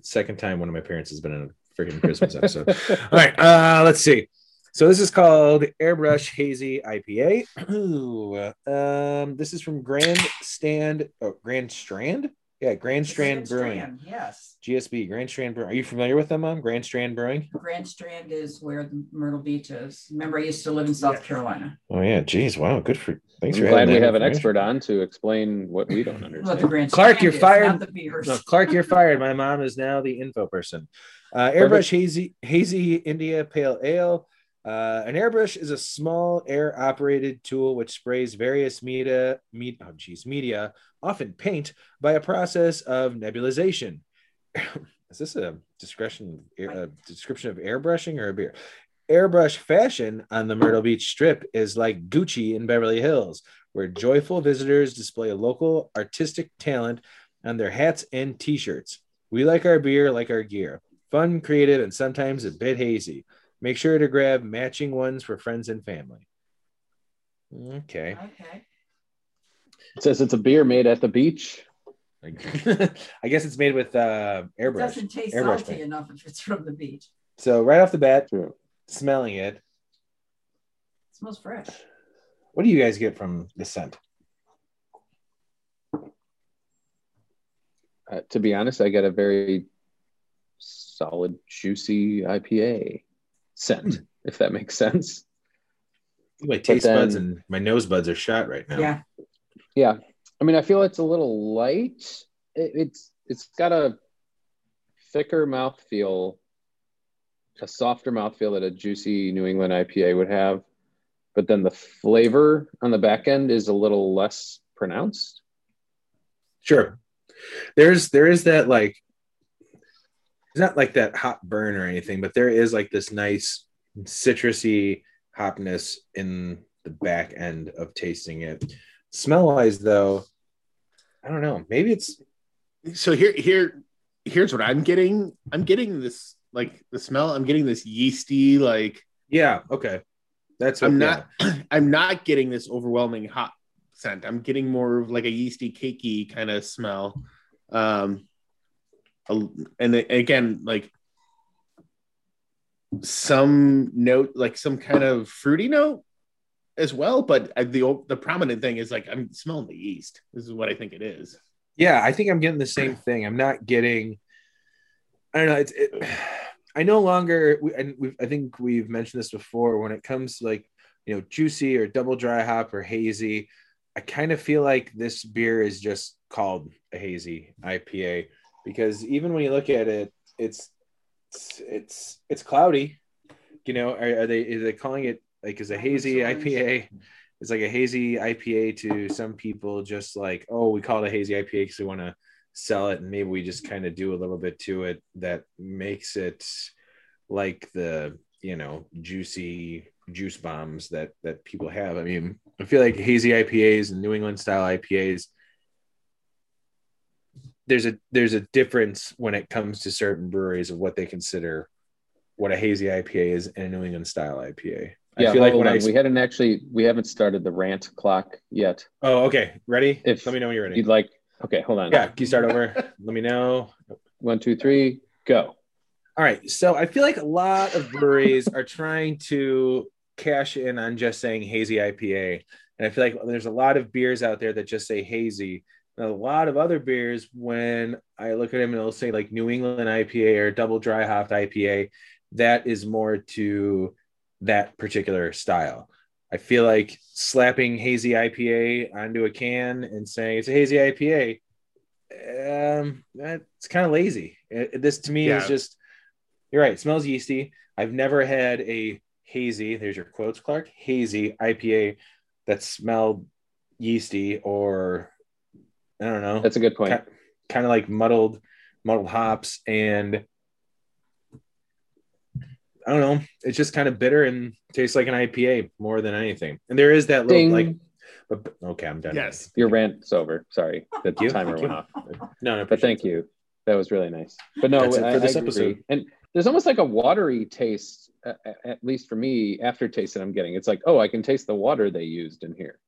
S5: Second time one of my parents has been in a freaking Christmas episode. All right, uh, let's see. So this is called Airbrush Hazy IPA. Ooh, um, this is from Grand Stand, oh, Grand Strand. Yeah, Grand Strand
S6: Grand
S5: Brewing,
S6: Strand, yes.
S5: GSB, Grand Strand Brewing. Are you familiar with them, Mom? Grand Strand Brewing.
S6: Grand Strand is where the Myrtle Beach is. Remember, I used to live in South Carolina.
S5: Oh yeah, geez, wow, good for. Thanks
S2: I'm
S5: for
S2: glad we have an expert on to explain what we don't understand.
S6: What the
S2: understand.
S6: Grand
S5: Clark,
S6: Strand
S5: you're
S6: is,
S5: fired.
S6: Not the beers.
S5: No, Clark, you're fired. My mom is now the info person. Uh, airbrush hazy hazy India Pale Ale. Uh, an airbrush is a small air operated tool which sprays various media, me, oh geez, media, often paint, by a process of nebulization. is this a discretion, a description of airbrushing or a beer? Airbrush fashion on the Myrtle Beach Strip is like Gucci in Beverly Hills, where joyful visitors display local artistic talent on their hats and t-shirts. We like our beer like our gear. Fun, creative, and sometimes a bit hazy. Make sure to grab matching ones for friends and family. Okay.
S6: Okay.
S2: It says it's a beer made at the beach.
S5: I guess it's made with uh,
S6: It
S5: airbrush.
S6: doesn't taste
S5: Airbrush
S6: salty
S5: paint.
S6: enough if it's from the beach.
S5: So right off the bat,
S2: True.
S5: smelling it,
S6: It smells fresh.
S5: what do you guys get from the scent?
S2: Uh, to be honest, I get a very solid, juicy IPA scent, hmm. if that makes sense.
S5: My taste
S2: then-
S5: buds and my nose buds are shot right now.
S6: Yeah.
S2: Yeah, I mean, I feel it's a little light. It, it's it's got a thicker mouthfeel, a softer mouthfeel that a juicy New England IPA would have, but then the flavor on the back end is a little less pronounced.
S5: Sure. There's there is that like it's not like that hot burn or anything, but there is like this nice citrusy hopness in the back end of tasting it. Smell wise though, I don't know. Maybe it's
S1: so here here here's what i'm getting i'm getting this like the smell i'm getting this yeasty like
S5: yeah, okay. That's what
S1: i'm
S5: yeah.
S1: not i'm not getting this overwhelming hot scent i'm getting more of like a yeasty cakey kind of smell um and again like some note like some kind of fruity note as well but I- the the prominent thing is like i'm smelling the yeast this is what i think it is
S5: Yeah, I think I'm getting the same thing. I'm not getting. I don't know. It's. It, I no longer. we- And we've. I think we've mentioned this before. When it comes to like, you know, juicy or double dry hop or hazy, I kind of feel like this beer is just called a hazy IPA. Because even when you look at it, it's it's it's, it's cloudy. You know, are, are they are they calling it like is a hazy IPA? It's like a hazy IPA to some people, just like oh, we call it a hazy IPA because we want to sell it, and maybe we just kind of do a little bit to it that makes it like the you know juicy juice bombs that that people have. I mean, I feel like hazy IPAs and New England style IPAs there's a there's a difference when it comes to certain breweries of what they consider what a hazy IPA is and a New England style IPA.
S2: Yeah,
S5: I feel like
S2: hold
S5: when
S2: on.
S5: I
S2: we hadn't actually we haven't started the rant clock yet.
S5: oh okay ready
S2: If
S5: let me know when you're ready
S2: You'd like okay, hold on.
S5: yeah can you start over let me know
S2: One, two, three, go.
S5: all right so I feel like a lot of breweries are trying to cash in on just saying hazy IPA and I feel like there's a lot of beers out there that just say hazy a lot of other beers when I look at them and it'll say like New England IPA or double dry hopped IPA that is more to that particular style. I feel like slapping hazy IPA onto a can and saying it's a hazy IPA, um, that's kind of lazy. It- this to me is just, you're right. It smells yeasty. I've never had a hazy. There's your quotes, Clark. Hazy IPA that smelled yeasty or I don't know
S2: That's a good point.
S5: kind of like muddled muddled hops and I don't know. It's just kind of bitter and tastes like an IPA more than anything. And there is that little
S2: Ding.
S5: like, but okay, I'm done.
S1: Yes.
S2: Your rant's over. Sorry, the
S5: you.
S2: timer went off.
S5: No, no,
S2: But thank you. That was really nice. But no,
S5: That's it
S2: I,
S5: for this
S2: I agree.
S5: episode.
S2: And there's almost like a watery taste, uh, at least for me, aftertaste that I'm getting. It's like, oh, I can taste the water they used in here.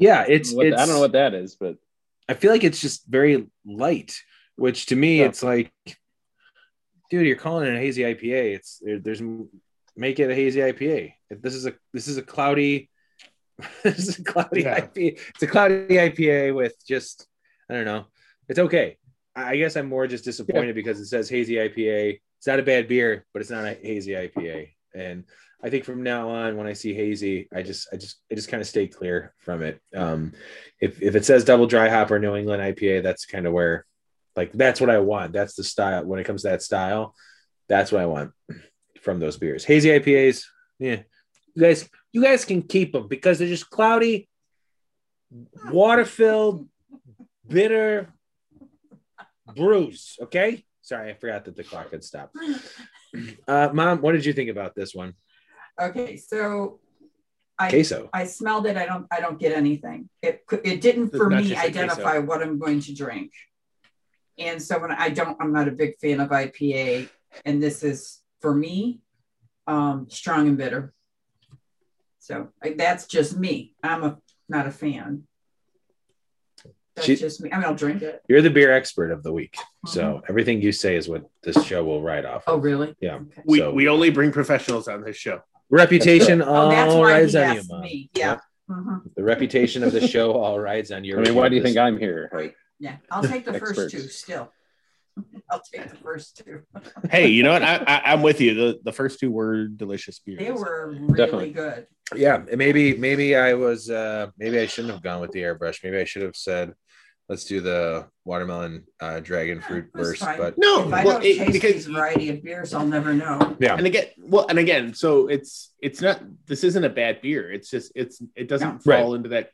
S5: Yeah, it's,
S2: What-
S5: it's
S2: I don't know what that is, but
S5: I feel like it's just very light, which to me
S2: Yeah.
S5: it's like, dude, you're calling it a hazy IPA. It's there, there's make it a hazy IPA. If this is a this is a cloudy, this is a cloudy
S1: Yeah.
S5: IPA. It's a cloudy IPA with just I don't know. It's okay. I I guess I'm more just disappointed because it says hazy IPA. It's not a bad beer, but it's not a hazy IPA. And I think from now on, when I see hazy, I just, I just, I just kind of stay clear from it. Um, if if it says double dry hop or New England IPA, that's kind of where, like, that's what I want. That's the style. When it comes to that style, that's what I want from those beers. Hazy IPAs, yeah, you guys, you guys can keep them because they're just cloudy, water filled, bitter brews. Okay. Sorry, I forgot that the clock had stopped. Uh, Mom, what did you think about this one?
S6: Okay, so I
S5: Queso.
S6: I smelled it. I don't I don't get anything. It it didn't for
S1: not
S6: me
S1: just a
S6: identify what I'm going to drink. And so when I don't, I'm not a big fan of IPA, and this is for me, um, strong and bitter. So like, that's just me. I'm a not a fan. That's
S5: She-
S6: just me. I mean, I'll drink it.
S5: You're the beer expert of the week. So everything you say is what this show will write off.
S6: Oh, really?
S5: Yeah.
S6: Okay.
S1: We,
S5: So-
S1: we only bring professionals on this show.
S5: Reputation
S6: Oh,
S5: all
S6: that's why
S5: rides
S6: he
S5: on you, Mom.
S6: me. Yeah. Mhm.
S5: The reputation of the show all rides on your.
S2: I mean, why do you think I'm here?
S6: Right. Yeah. I'll take the first
S2: Experts.
S6: two still. I'll take the first two.
S1: Hey, you know what? I, I, I'm with you. The, the first two were delicious beers.
S6: They were really
S2: Definitely.
S6: good.
S5: Yeah, maybe maybe I was uh maybe I shouldn't have gone with the airbrush. Maybe I should have said let's do the watermelon uh dragon fruit
S6: That's
S5: burst.
S6: fine.
S5: But
S1: No,
S6: if I
S1: well,
S6: don't
S1: it-
S6: taste
S1: because
S6: these variety of beers, I'll never know.
S5: yeah,
S1: and again, well, and again, so it's it's not. This isn't a bad beer. It's just it's it doesn't
S6: No.
S1: fall into that.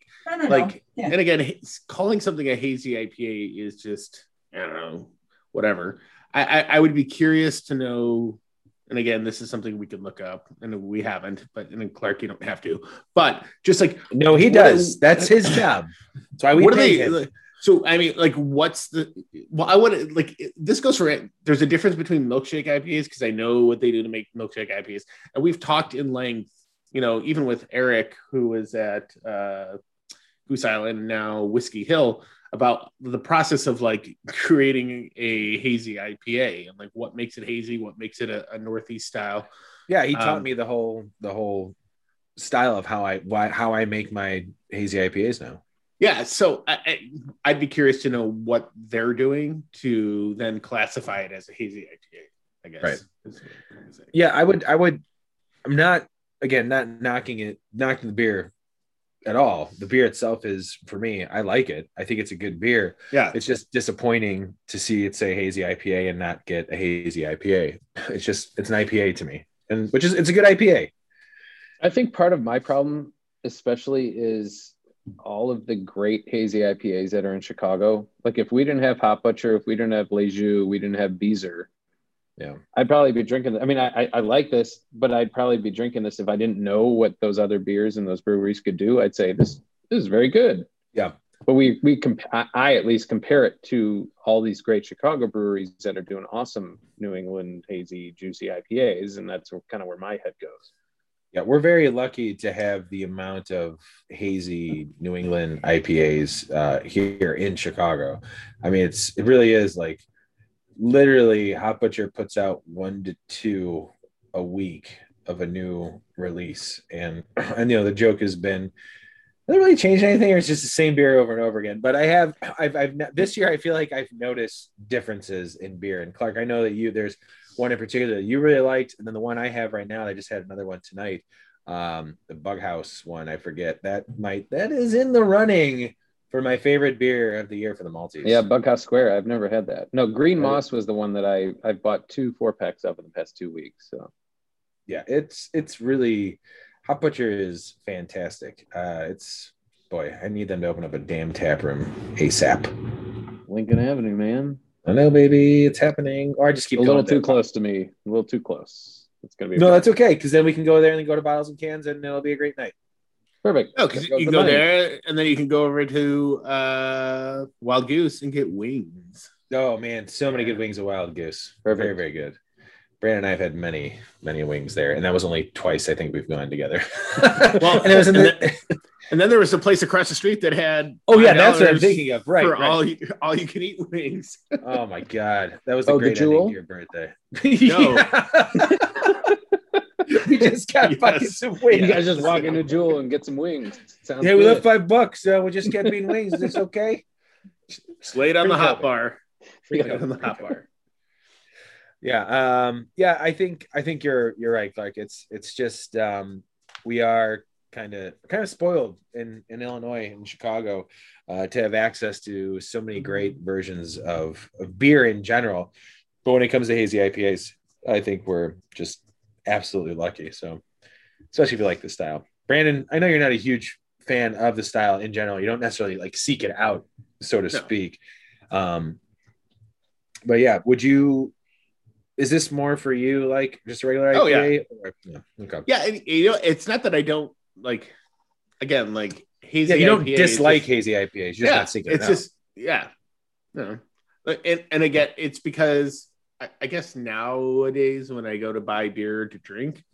S1: Like,
S6: Yeah.
S1: and again, calling something a hazy IPA is just I don't know, whatever. I, I I would be curious to know. And again, this is something we could look up, and we haven't. But and then Clark, you don't have to. But just like
S5: no, he does.
S1: is-
S5: That's his job. That's why we
S1: what are
S5: pay
S1: they
S5: him.
S1: So i mean like what's the well i want to like this goes for there's a difference between milkshake ipas because i know what they do to make milkshake ipas and we've talked in length you know even with eric who was at uh goose island now whiskey hill about the process of like creating a hazy ipa and like what makes it hazy what makes it a, a northeast style
S5: Yeah, he taught
S1: Um,
S5: me the whole the whole style of how I why how I make my hazy IPAs now.
S1: Yeah, so I, I, I'd be curious to know what they're doing to then classify it as a hazy IPA. I guess.
S5: Right.
S1: is what I'm gonna say.
S5: Yeah, I would I would I'm not again not knocking it knocking the beer at all. The beer itself is for me, I like it. I think it's a good beer.
S1: Yeah.
S5: It's just disappointing to see it say hazy IPA and not get a hazy IPA. It's just it's an IPA to me, and which is it's a good IPA.
S2: I think part of my problem, especially, is all of the great hazy IPAs that are in Chicago. Like if we didn't have Hop Butcher, if we didn't have Lejeune, we didn't have Beezer.
S5: Yeah.
S2: I'd probably be drinking. I mean, I, I I like this, but I'd probably be drinking this if I didn't know what those other beers and those breweries could do. I'd say this this is very good.
S5: Yeah.
S2: But we we comp- I, I at least compare it to all these great Chicago breweries that are doing awesome New England hazy juicy IPAs, and that's kind of where my head goes.
S5: Yeah, we're very lucky to have the amount of hazy New England IPAs uh, here in Chicago. I mean, it's it really is like literally Hop Butcher puts out one to two a week of a new release, and and you know the joke has been doesn't really change anything, or it's just the same beer over and over again. But I have I've I've this year I feel like I've noticed differences in beer. And Clark, I know that you there's one in particular that you really liked, and then the one I have right now. I just had another one tonight. Um, the Bughouse one, I forget that might that is in the running for my favorite beer of the year for the Maltese.
S2: Yeah, Bughouse Square. I've never had that. No, Green
S5: Right.
S2: Moss was the one that I I bought two four packs of in the past two weeks. So
S5: yeah, it's it's really Hop Butcher is fantastic. Uh, it's boy, I need them to open up a damn tap room ASAP.
S2: Lincoln Avenue, man,
S5: I know, baby, it's happening. Or I just keep
S2: a little too
S5: there.
S2: close to me. A little too close. It's gonna be
S5: No, that's okay because then we can go there and then go to bottles and cans and it'll be a great night.
S2: perfect.
S1: No, because you can go
S2: money.
S1: there and then you can go over to uh, Wild Goose and get wings.
S5: Oh man, so many good wings of Wild Goose.
S2: Perfect.
S5: Very, very good. Brandon and I have had many, many wings there, and that was only twice I think we've gone together.
S1: Well,
S5: and it was in the.
S1: And then there was a place across the street that had
S5: oh yeah, that's what I'm thinking of. Right.
S1: for
S5: right.
S1: all you, all you can eat wings.
S5: Oh my god, that was a
S2: Oh, the
S5: great ending
S2: Jewel?
S5: to your birthday.
S1: No.
S5: we just got
S1: Yes.
S5: fucking some wings.
S2: You guys just walk into Jewel and get some wings. Sounds
S5: Yeah, we
S2: good.
S5: left five bucks. So we just kept eating wings. Is this okay?
S1: Slate on the hot bar.
S2: Yeah.
S1: Slate on the hot bar.
S5: Yeah. Um, yeah, I think I think you're you're right, Clark. It's it's just um we are kind of kind of spoiled in in Illinois and Chicago uh, to have access to so many great versions of, of beer in general. But when it comes to hazy IPAs, I think we're just absolutely lucky. So especially if you like the style. Brandon, I know you're not a huge fan of the style in general. You don't necessarily like seek it out, so to
S1: No.
S5: speak. Um but yeah, would you is this more for you like just a regular IPA?
S1: Oh, yeah.
S5: Or- yeah. Okay.
S1: Yeah, and, you know, it's not that I don't like. Again, like hazy.
S5: Yeah, you don't
S1: IPA
S5: dislike
S1: just-
S5: hazy IPAs. You're just not seeking it
S1: it's
S5: out.
S1: just yeah no and, and again it's because I, I guess nowadays when i go to buy beer to drink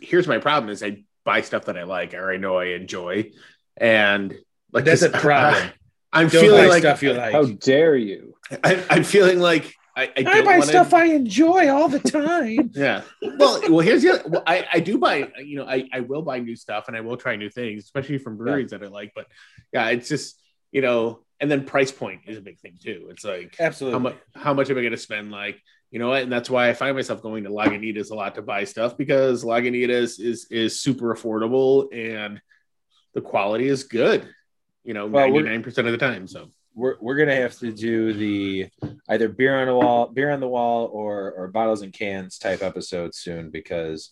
S1: here's my problem is i buy stuff that i like or i know i enjoy and like
S5: That's a problem.
S1: i'm
S5: Don't
S1: feeling
S5: buy
S1: like
S5: stuff you like.
S2: How dare you?
S1: I, i'm feeling like i, I,
S5: I
S1: don't
S5: buy
S1: wanna-
S5: stuff I enjoy all the time.
S1: yeah. Well, well, here's the other. Well, I, I do buy, you know, I, I will buy new stuff and I will try new things, especially from breweries that I like. But yeah, it's just, you know, and then price point is a big thing too. It's like,
S5: Absolutely.
S1: how much, how much am I going to spend? Like, you know what? And that's why I find myself going to Lagunitas a lot to buy stuff because Lagunitas is, is super affordable and the quality is good, you know,
S5: Well,
S1: 99% of the time. So,
S5: we're we're gonna have to do the either beer on the wall, beer on the wall, or or bottles and cans type episode soon because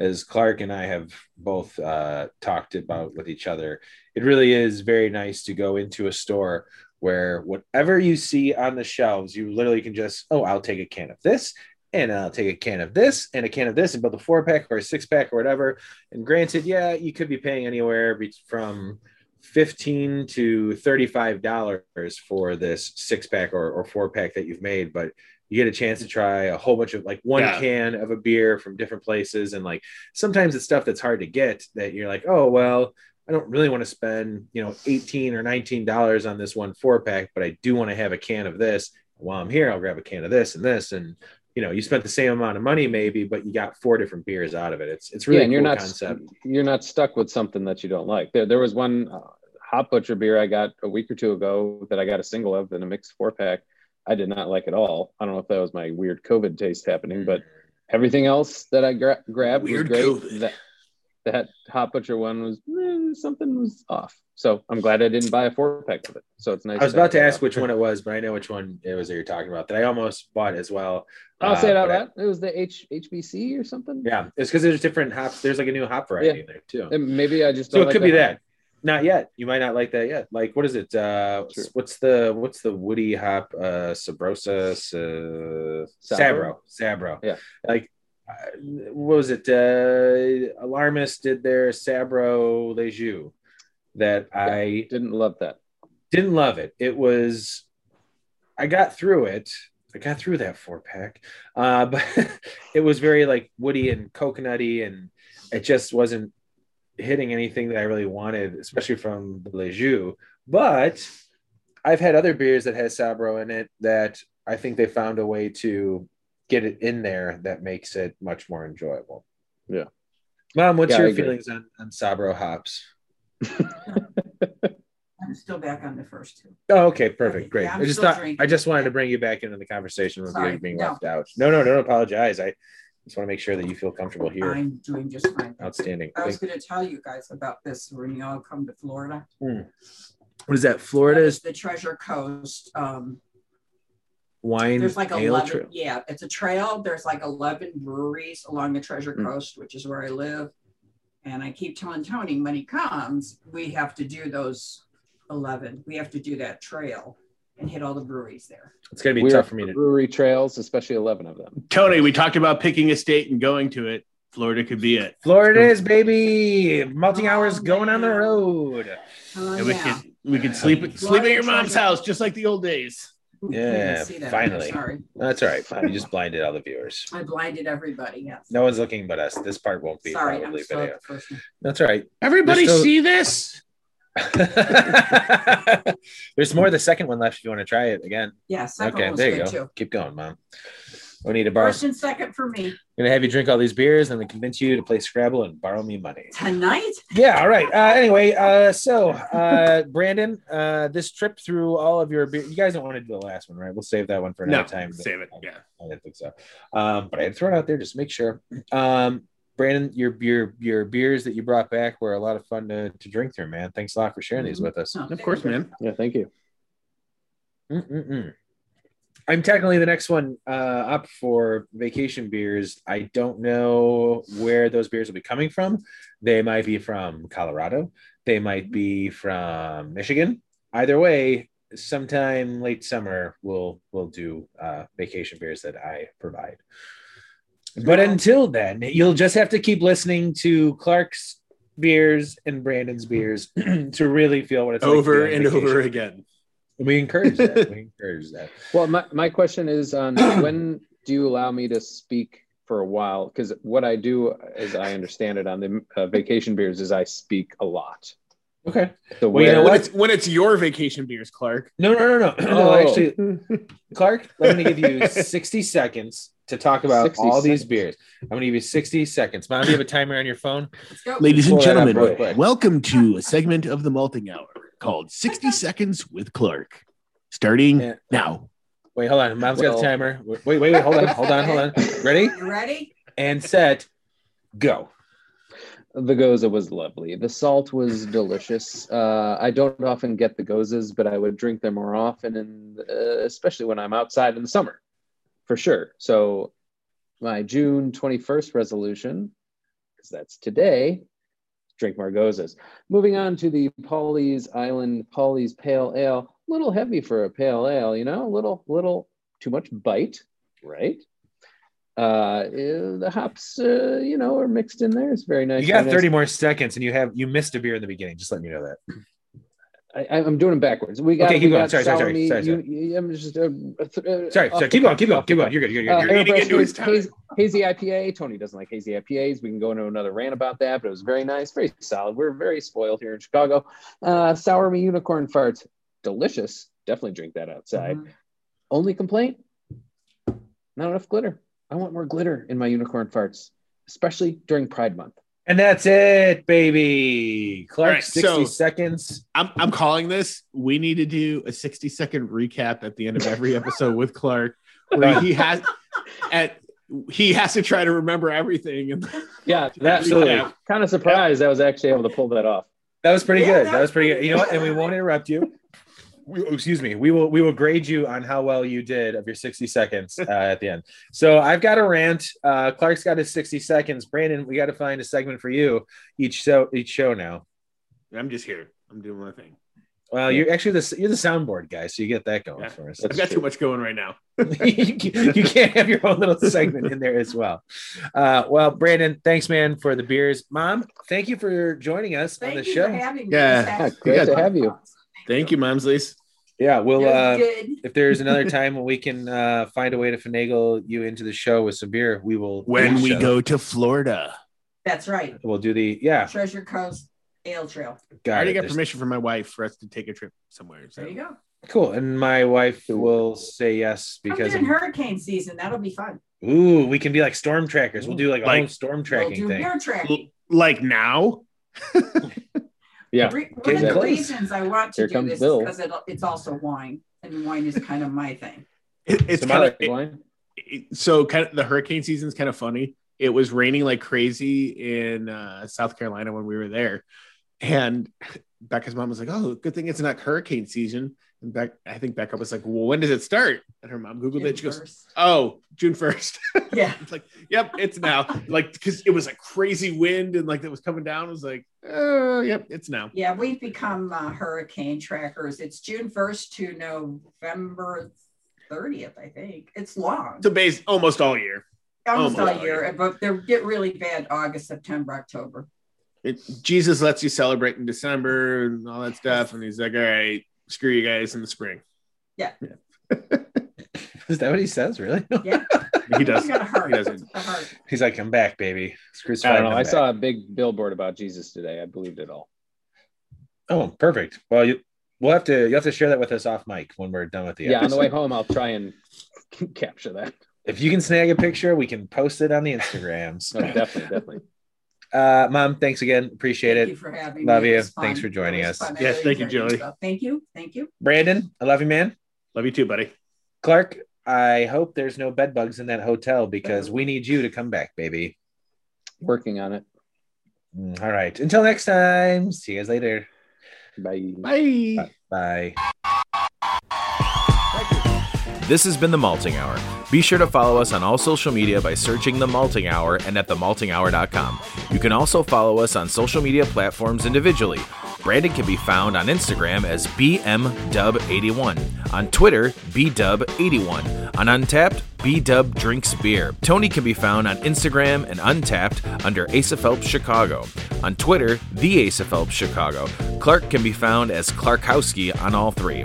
S5: as Clark and I have both uh, talked about with each other, it really is very nice to go into a store where whatever you see on the shelves, you literally can just oh, I'll take a can of this. And I'll take a can of this and a can of this and build a four pack or a six pack or whatever. And granted, yeah, you could be paying anywhere from 15 to 35 dollars for this six pack or, or four pack that you've made but you get a chance to try a whole bunch of like one
S1: Yeah.
S5: can of a beer from different places and like sometimes it's stuff that's hard to get that you're like oh well i don't really want to spend you know 18 or 19 dollars on this one four pack but i do want to have a can of this while i'm here i'll grab a can of this and this and you know you spent the same amount of money maybe but you got four different beers out of it it's it's really
S2: yeah, and you're not
S5: concept
S2: you're not stuck with something that you don't like. There, there was one uh, Hop Butcher beer I got a week or two ago that I got a single of in a mixed four pack. I did not like at all. I don't know if that was my weird COVID taste happening, but everything else that I gra- grabbed
S1: Weird
S2: was great.
S1: COVID.
S2: That that Hop Butcher one was something was off. So I'm glad I didn't buy a four pack of it. So it's nice.
S5: I was about to ask which one it was, but I know which one it was that you're talking about. That I almost bought as well.
S2: I'll say it
S5: Uh,
S2: out loud. It was the H HBC or something.
S5: Yeah, it's because there's different hops. There's like a new hop variety in there too.
S2: And maybe I just
S5: So it
S2: like
S5: could be
S2: the-
S5: that. Not yet. You might not like that yet. Like what is it? Uh
S2: True.
S5: what's the what's the woody hop uh Sabrosa uh,
S2: Sabro?
S5: Sabro.
S2: Yeah.
S5: Like uh, what was it? Uh Alarmist did their Sabro Lejeune that I
S2: Didn't love that.
S5: didn't love it. It was I got through it. I got through that four pack. Uh but it was very like woody and coconutty and it just wasn't hitting anything that I really wanted, especially from the Lejeune. But I've had other beers that has Sabro in it that I think they found a way to get it in there that makes it much more enjoyable.
S2: Yeah.
S5: Mom, what's
S2: Yeah,
S5: your feelings on, on Sabro hops?
S6: I'm still back on the first two.
S5: Oh, okay, perfect, great.
S6: Yeah, I'm
S5: just thought
S6: drinking.
S5: I just wanted to bring you back into the conversation with
S6: Sorry,
S5: you being
S6: no.
S5: left out. No, no, don't apologize. I just want to make sure that you feel comfortable here.
S6: I'm doing just fine.
S5: Outstanding.
S6: I was going to tell you guys about this when you all come to Florida.
S5: What is that? Florida's
S6: the Treasure Coast. Um,
S5: wine
S6: there's like
S5: ale
S6: 11,
S5: trail.
S6: yeah, it's a trail. There's like 11 breweries along the Treasure
S2: Mm.
S6: Coast, which is where I live. And I keep telling Tony when he comes, we have to do those 11. We have to do that trail and hit all the breweries there.
S5: It's gonna be
S2: We're
S5: tough for me to.
S2: brewery trails, especially eleven of them.
S1: Tony, we talked about picking a state and going to it. Florida could be it.
S5: Florida is baby. Multi hours
S6: Oh,
S5: going on the road.
S6: Oh,
S1: And we
S6: yeah.
S1: could we could sleep
S6: Florida
S1: sleep at your mom's house just like the old days.
S6: Ooh,
S5: Yeah,
S6: that.
S5: finally.
S6: Sorry.
S5: That's all right. Fine. You just blinded all the viewers.
S6: I blinded everybody. Yes.
S5: No one's looking but us. This part won't be
S6: Sorry, I'm
S5: probably video.
S6: at the first one.
S5: That's all right.
S1: Everybody
S5: still-
S1: see this?
S5: There's more of the second one left if you want to try it again.
S6: Yeah,
S5: Okay, there you go.
S6: too.
S5: Keep going, mom. We need to borrow.
S6: First and second for me I'm
S5: gonna have you drink all these beers and then convince you to play Scrabble and borrow me money.
S6: tonight.
S5: Yeah, all right. Uh, anyway, uh, so uh, Brandon, uh, this trip through all of your beer, you guys don't want to do the last one, right? We'll save that one for another
S1: No,
S5: time.
S1: save it. Yeah.
S5: I didn't think so. Um, but I had to throw it out there just to make sure. Um, Brandon, your your your beers that you brought back were a lot of fun to, to drink through, man. Thanks a lot for sharing these with us.
S6: Oh,
S1: Of course, man.
S2: Yeah, thank you.
S5: Mm-mm-mm. I'm technically the next one uh, up for vacation beers. I don't know where those beers will be coming from. They might be from Colorado. They might be from Michigan. Either way, sometime late summer we'll we'll do uh, vacation beers that I provide. But until then, you'll just have to keep listening to Clark's beers and Brandon's beers to really feel what it's like
S1: Over
S5: on
S1: and over again.
S5: We encourage that. we encourage that.
S2: Well, my, my question is on when do you allow me to speak for a while? Because what I do, as I understand it on the uh, vacation beers, is I speak a lot.
S5: Okay.
S2: So
S5: Well, you know
S1: when it's when it's your vacation beers, Clark.
S5: No, no, no, no. no
S2: Oh.
S5: actually, Clark, I'm going to give you 60 seconds to talk about
S2: 60
S5: all these beers. I'm going to give you 60 seconds. Mom, do you have a timer on your phone?
S6: Let's go.
S1: Ladies
S5: and gentlemen,
S1: welcome to a segment of the malting hour called 60 Seconds with Clark. Starting
S5: Yeah.
S1: now.
S5: Wait, hold on. Mom's got
S2: Well-
S5: the timer. Wait, wait, wait. Hold on. Hold on. Hold on. Ready?
S6: You ready?
S5: And set. Go.
S2: The gose was lovely. The salt was delicious. Uh, I don't often get the goses, but I would drink them more often, and uh, especially when I'm outside in the summer, for sure. So, my June 21st resolution, because that's today, drink more goses. Moving on to the Pawleys Island Pawleys Pale Ale. A little heavy for a pale ale, you know, a little, little too much bite, right? Uh, eh, the hops, uh, you know, are mixed in there. It's very nice.
S5: You got
S2: very nice.
S5: 30 more seconds and you have you missed a beer in the beginning. Just letting you know that.
S2: I, I'm doing them backwards. We got.
S5: Okay, keep going.
S2: got
S5: Sorry, sorry, sorry, sorry, sorry.
S2: You- I'm just. Uh, uh,
S5: Sorry, sorry. Keep going. Keep going. Keep going. You're good. You're good.
S2: Uh,
S5: You're.
S1: You're eating into his time.
S2: haze- hazy IPA. Tony doesn't like hazy IPAs. We can go into another rant about that, but it was very nice, very solid. We're very spoiled here in Chicago. Uh, sour me unicorn farts, delicious. Definitely drink that outside.
S6: Mhm.
S2: Only complaint: not enough glitter. I want more glitter in my unicorn farts, especially during Pride Month.
S5: And that's it, baby. Clark,
S1: All right,
S5: 60
S1: so-
S5: seconds.
S1: I'm, I'm calling this. We need to do a 60 second recap at the end of every episode with Clark, where he has at he has to try to remember everything. And
S2: Yeah, that
S5: Absolutely.
S1: Yeah.
S2: kind of surprised I was actually able to pull that off.
S5: That was pretty
S6: Yeah,
S5: good.
S6: that
S5: That was
S6: was
S5: pretty good. You know what? And we won't interrupt you. We, excuse me. We will we will grade you on how well you did of your 60 seconds uh, at the end. So I've got a rant. Uh, Clark's got his 60 seconds. Brandon, we got to find a segment for you each show each show now.
S1: I'm just here. I'm doing my thing.
S5: Well, you're actually the you're the soundboard guy, so you get that going
S1: Yeah.
S5: for us.
S1: I've got too much going right now.
S5: you you can't have your own little segment in there as well. Uh, well, Brandon, thanks, man, for the beers. Mom, thank you for joining us
S6: Thank
S5: on the
S6: you
S5: show.
S6: for having me.
S1: Yeah.
S2: Great to have you.
S1: Thank you, Momsleys.
S5: Yeah, we'll uh,
S6: good.
S5: if there's another time when we can uh, find a way to finagle you into the show with some beer, we will.
S1: When we
S5: so.
S1: go to Florida,
S6: That's right.
S5: we'll do the yeah.
S6: Treasure Coast Ale Trail.
S1: I
S5: Got
S1: already
S5: it.
S1: got
S5: There's-
S1: permission from my wife for us to take a trip somewhere. So
S6: There you go.
S5: Cool, and my wife will say yes
S6: Come
S5: because
S6: during hurricane season. That'll be fun.
S5: ooh, we can be like storm trackers. We'll do like a
S1: Like-
S5: whole storm
S6: We'll
S5: tracking
S6: do
S5: thing.
S6: beer tracking.
S1: like now,
S2: Yeah.
S6: Re- One of the
S5: close.
S6: reasons I want to
S2: Here
S6: do this
S2: Bill.
S6: is because it, it's also wine, and wine is kind of my thing.
S1: it, it's
S5: Some
S1: kind
S5: other
S1: of
S2: Wine?
S1: so kind of the hurricane season is kind of funny. It was raining like crazy in uh, South Carolina when we were there, and Becca's mom was like, "Oh, good thing it's not hurricane season." And Beck, I think Becca was like, "Well, when does it start?" And her mom googled it. She goes,
S6: First.
S1: "Oh, June 1st.
S6: Yeah.
S1: it's like, "Yep, it's now." Like because it was like crazy wind and like it was coming down. It was like, "Oh, yep, it's now."
S6: Yeah, we've become uh, hurricane trackers. It's June 1st to November 30th, I think. It's long,
S1: So base almost all year.
S6: almost
S1: almost
S6: all year, but they get really bad August, September, October.
S1: It, Jesus lets you celebrate in December and all that stuff, and he's like, "All right, screw you guys in the spring." Yeah.
S5: Is that what he says? Really?
S6: Yeah,
S1: He does.
S6: He's got a heart.
S1: He doesn't.
S5: He's like, I'm back, baby. Screw
S2: I don't know. I
S5: back.
S2: saw a big billboard about Jesus today. I believed it all.
S5: Oh, perfect. Well, you we'll have to you have to share that with us off mic when we're done with the
S2: Yeah, on the way home, I'll try and capture that.
S5: If you can snag a picture, we can post it on the Instagrams.
S2: No, definitely, definitely.
S5: Uh, Mom, thanks again. Appreciate
S6: Thank
S5: it.
S6: you for having
S5: Love
S6: me. It
S5: you. Thanks for joining us.
S6: fun. I
S1: Yes, thank you,
S6: enjoyed
S1: Joey.
S6: stuff. Thank you. Thank you.
S5: Brandon, I love you, man.
S1: Love you too, buddy.
S5: Clark, I hope there's no bed bugs in that hotel because we need you to come back, baby.
S2: Working on it.
S5: Mm, All right. Until next time. See you guys later.
S2: Bye.
S1: Bye.
S5: Bye.
S3: This has been The Malting Hour. Be sure to follow us on all social media by searching The Malting Hour and at themaltinghour.com. You can also follow us on social media platforms individually. Brandon can be found on Instagram as BMDub81, on Twitter, BDub81, on Untappd, BDub Drinks Beer. Tony can be found on Instagram and Untappd under Asa Phelps Chicago. On Twitter, The Asa Phelps Chicago. Clark can be found as Clarkowski on all three.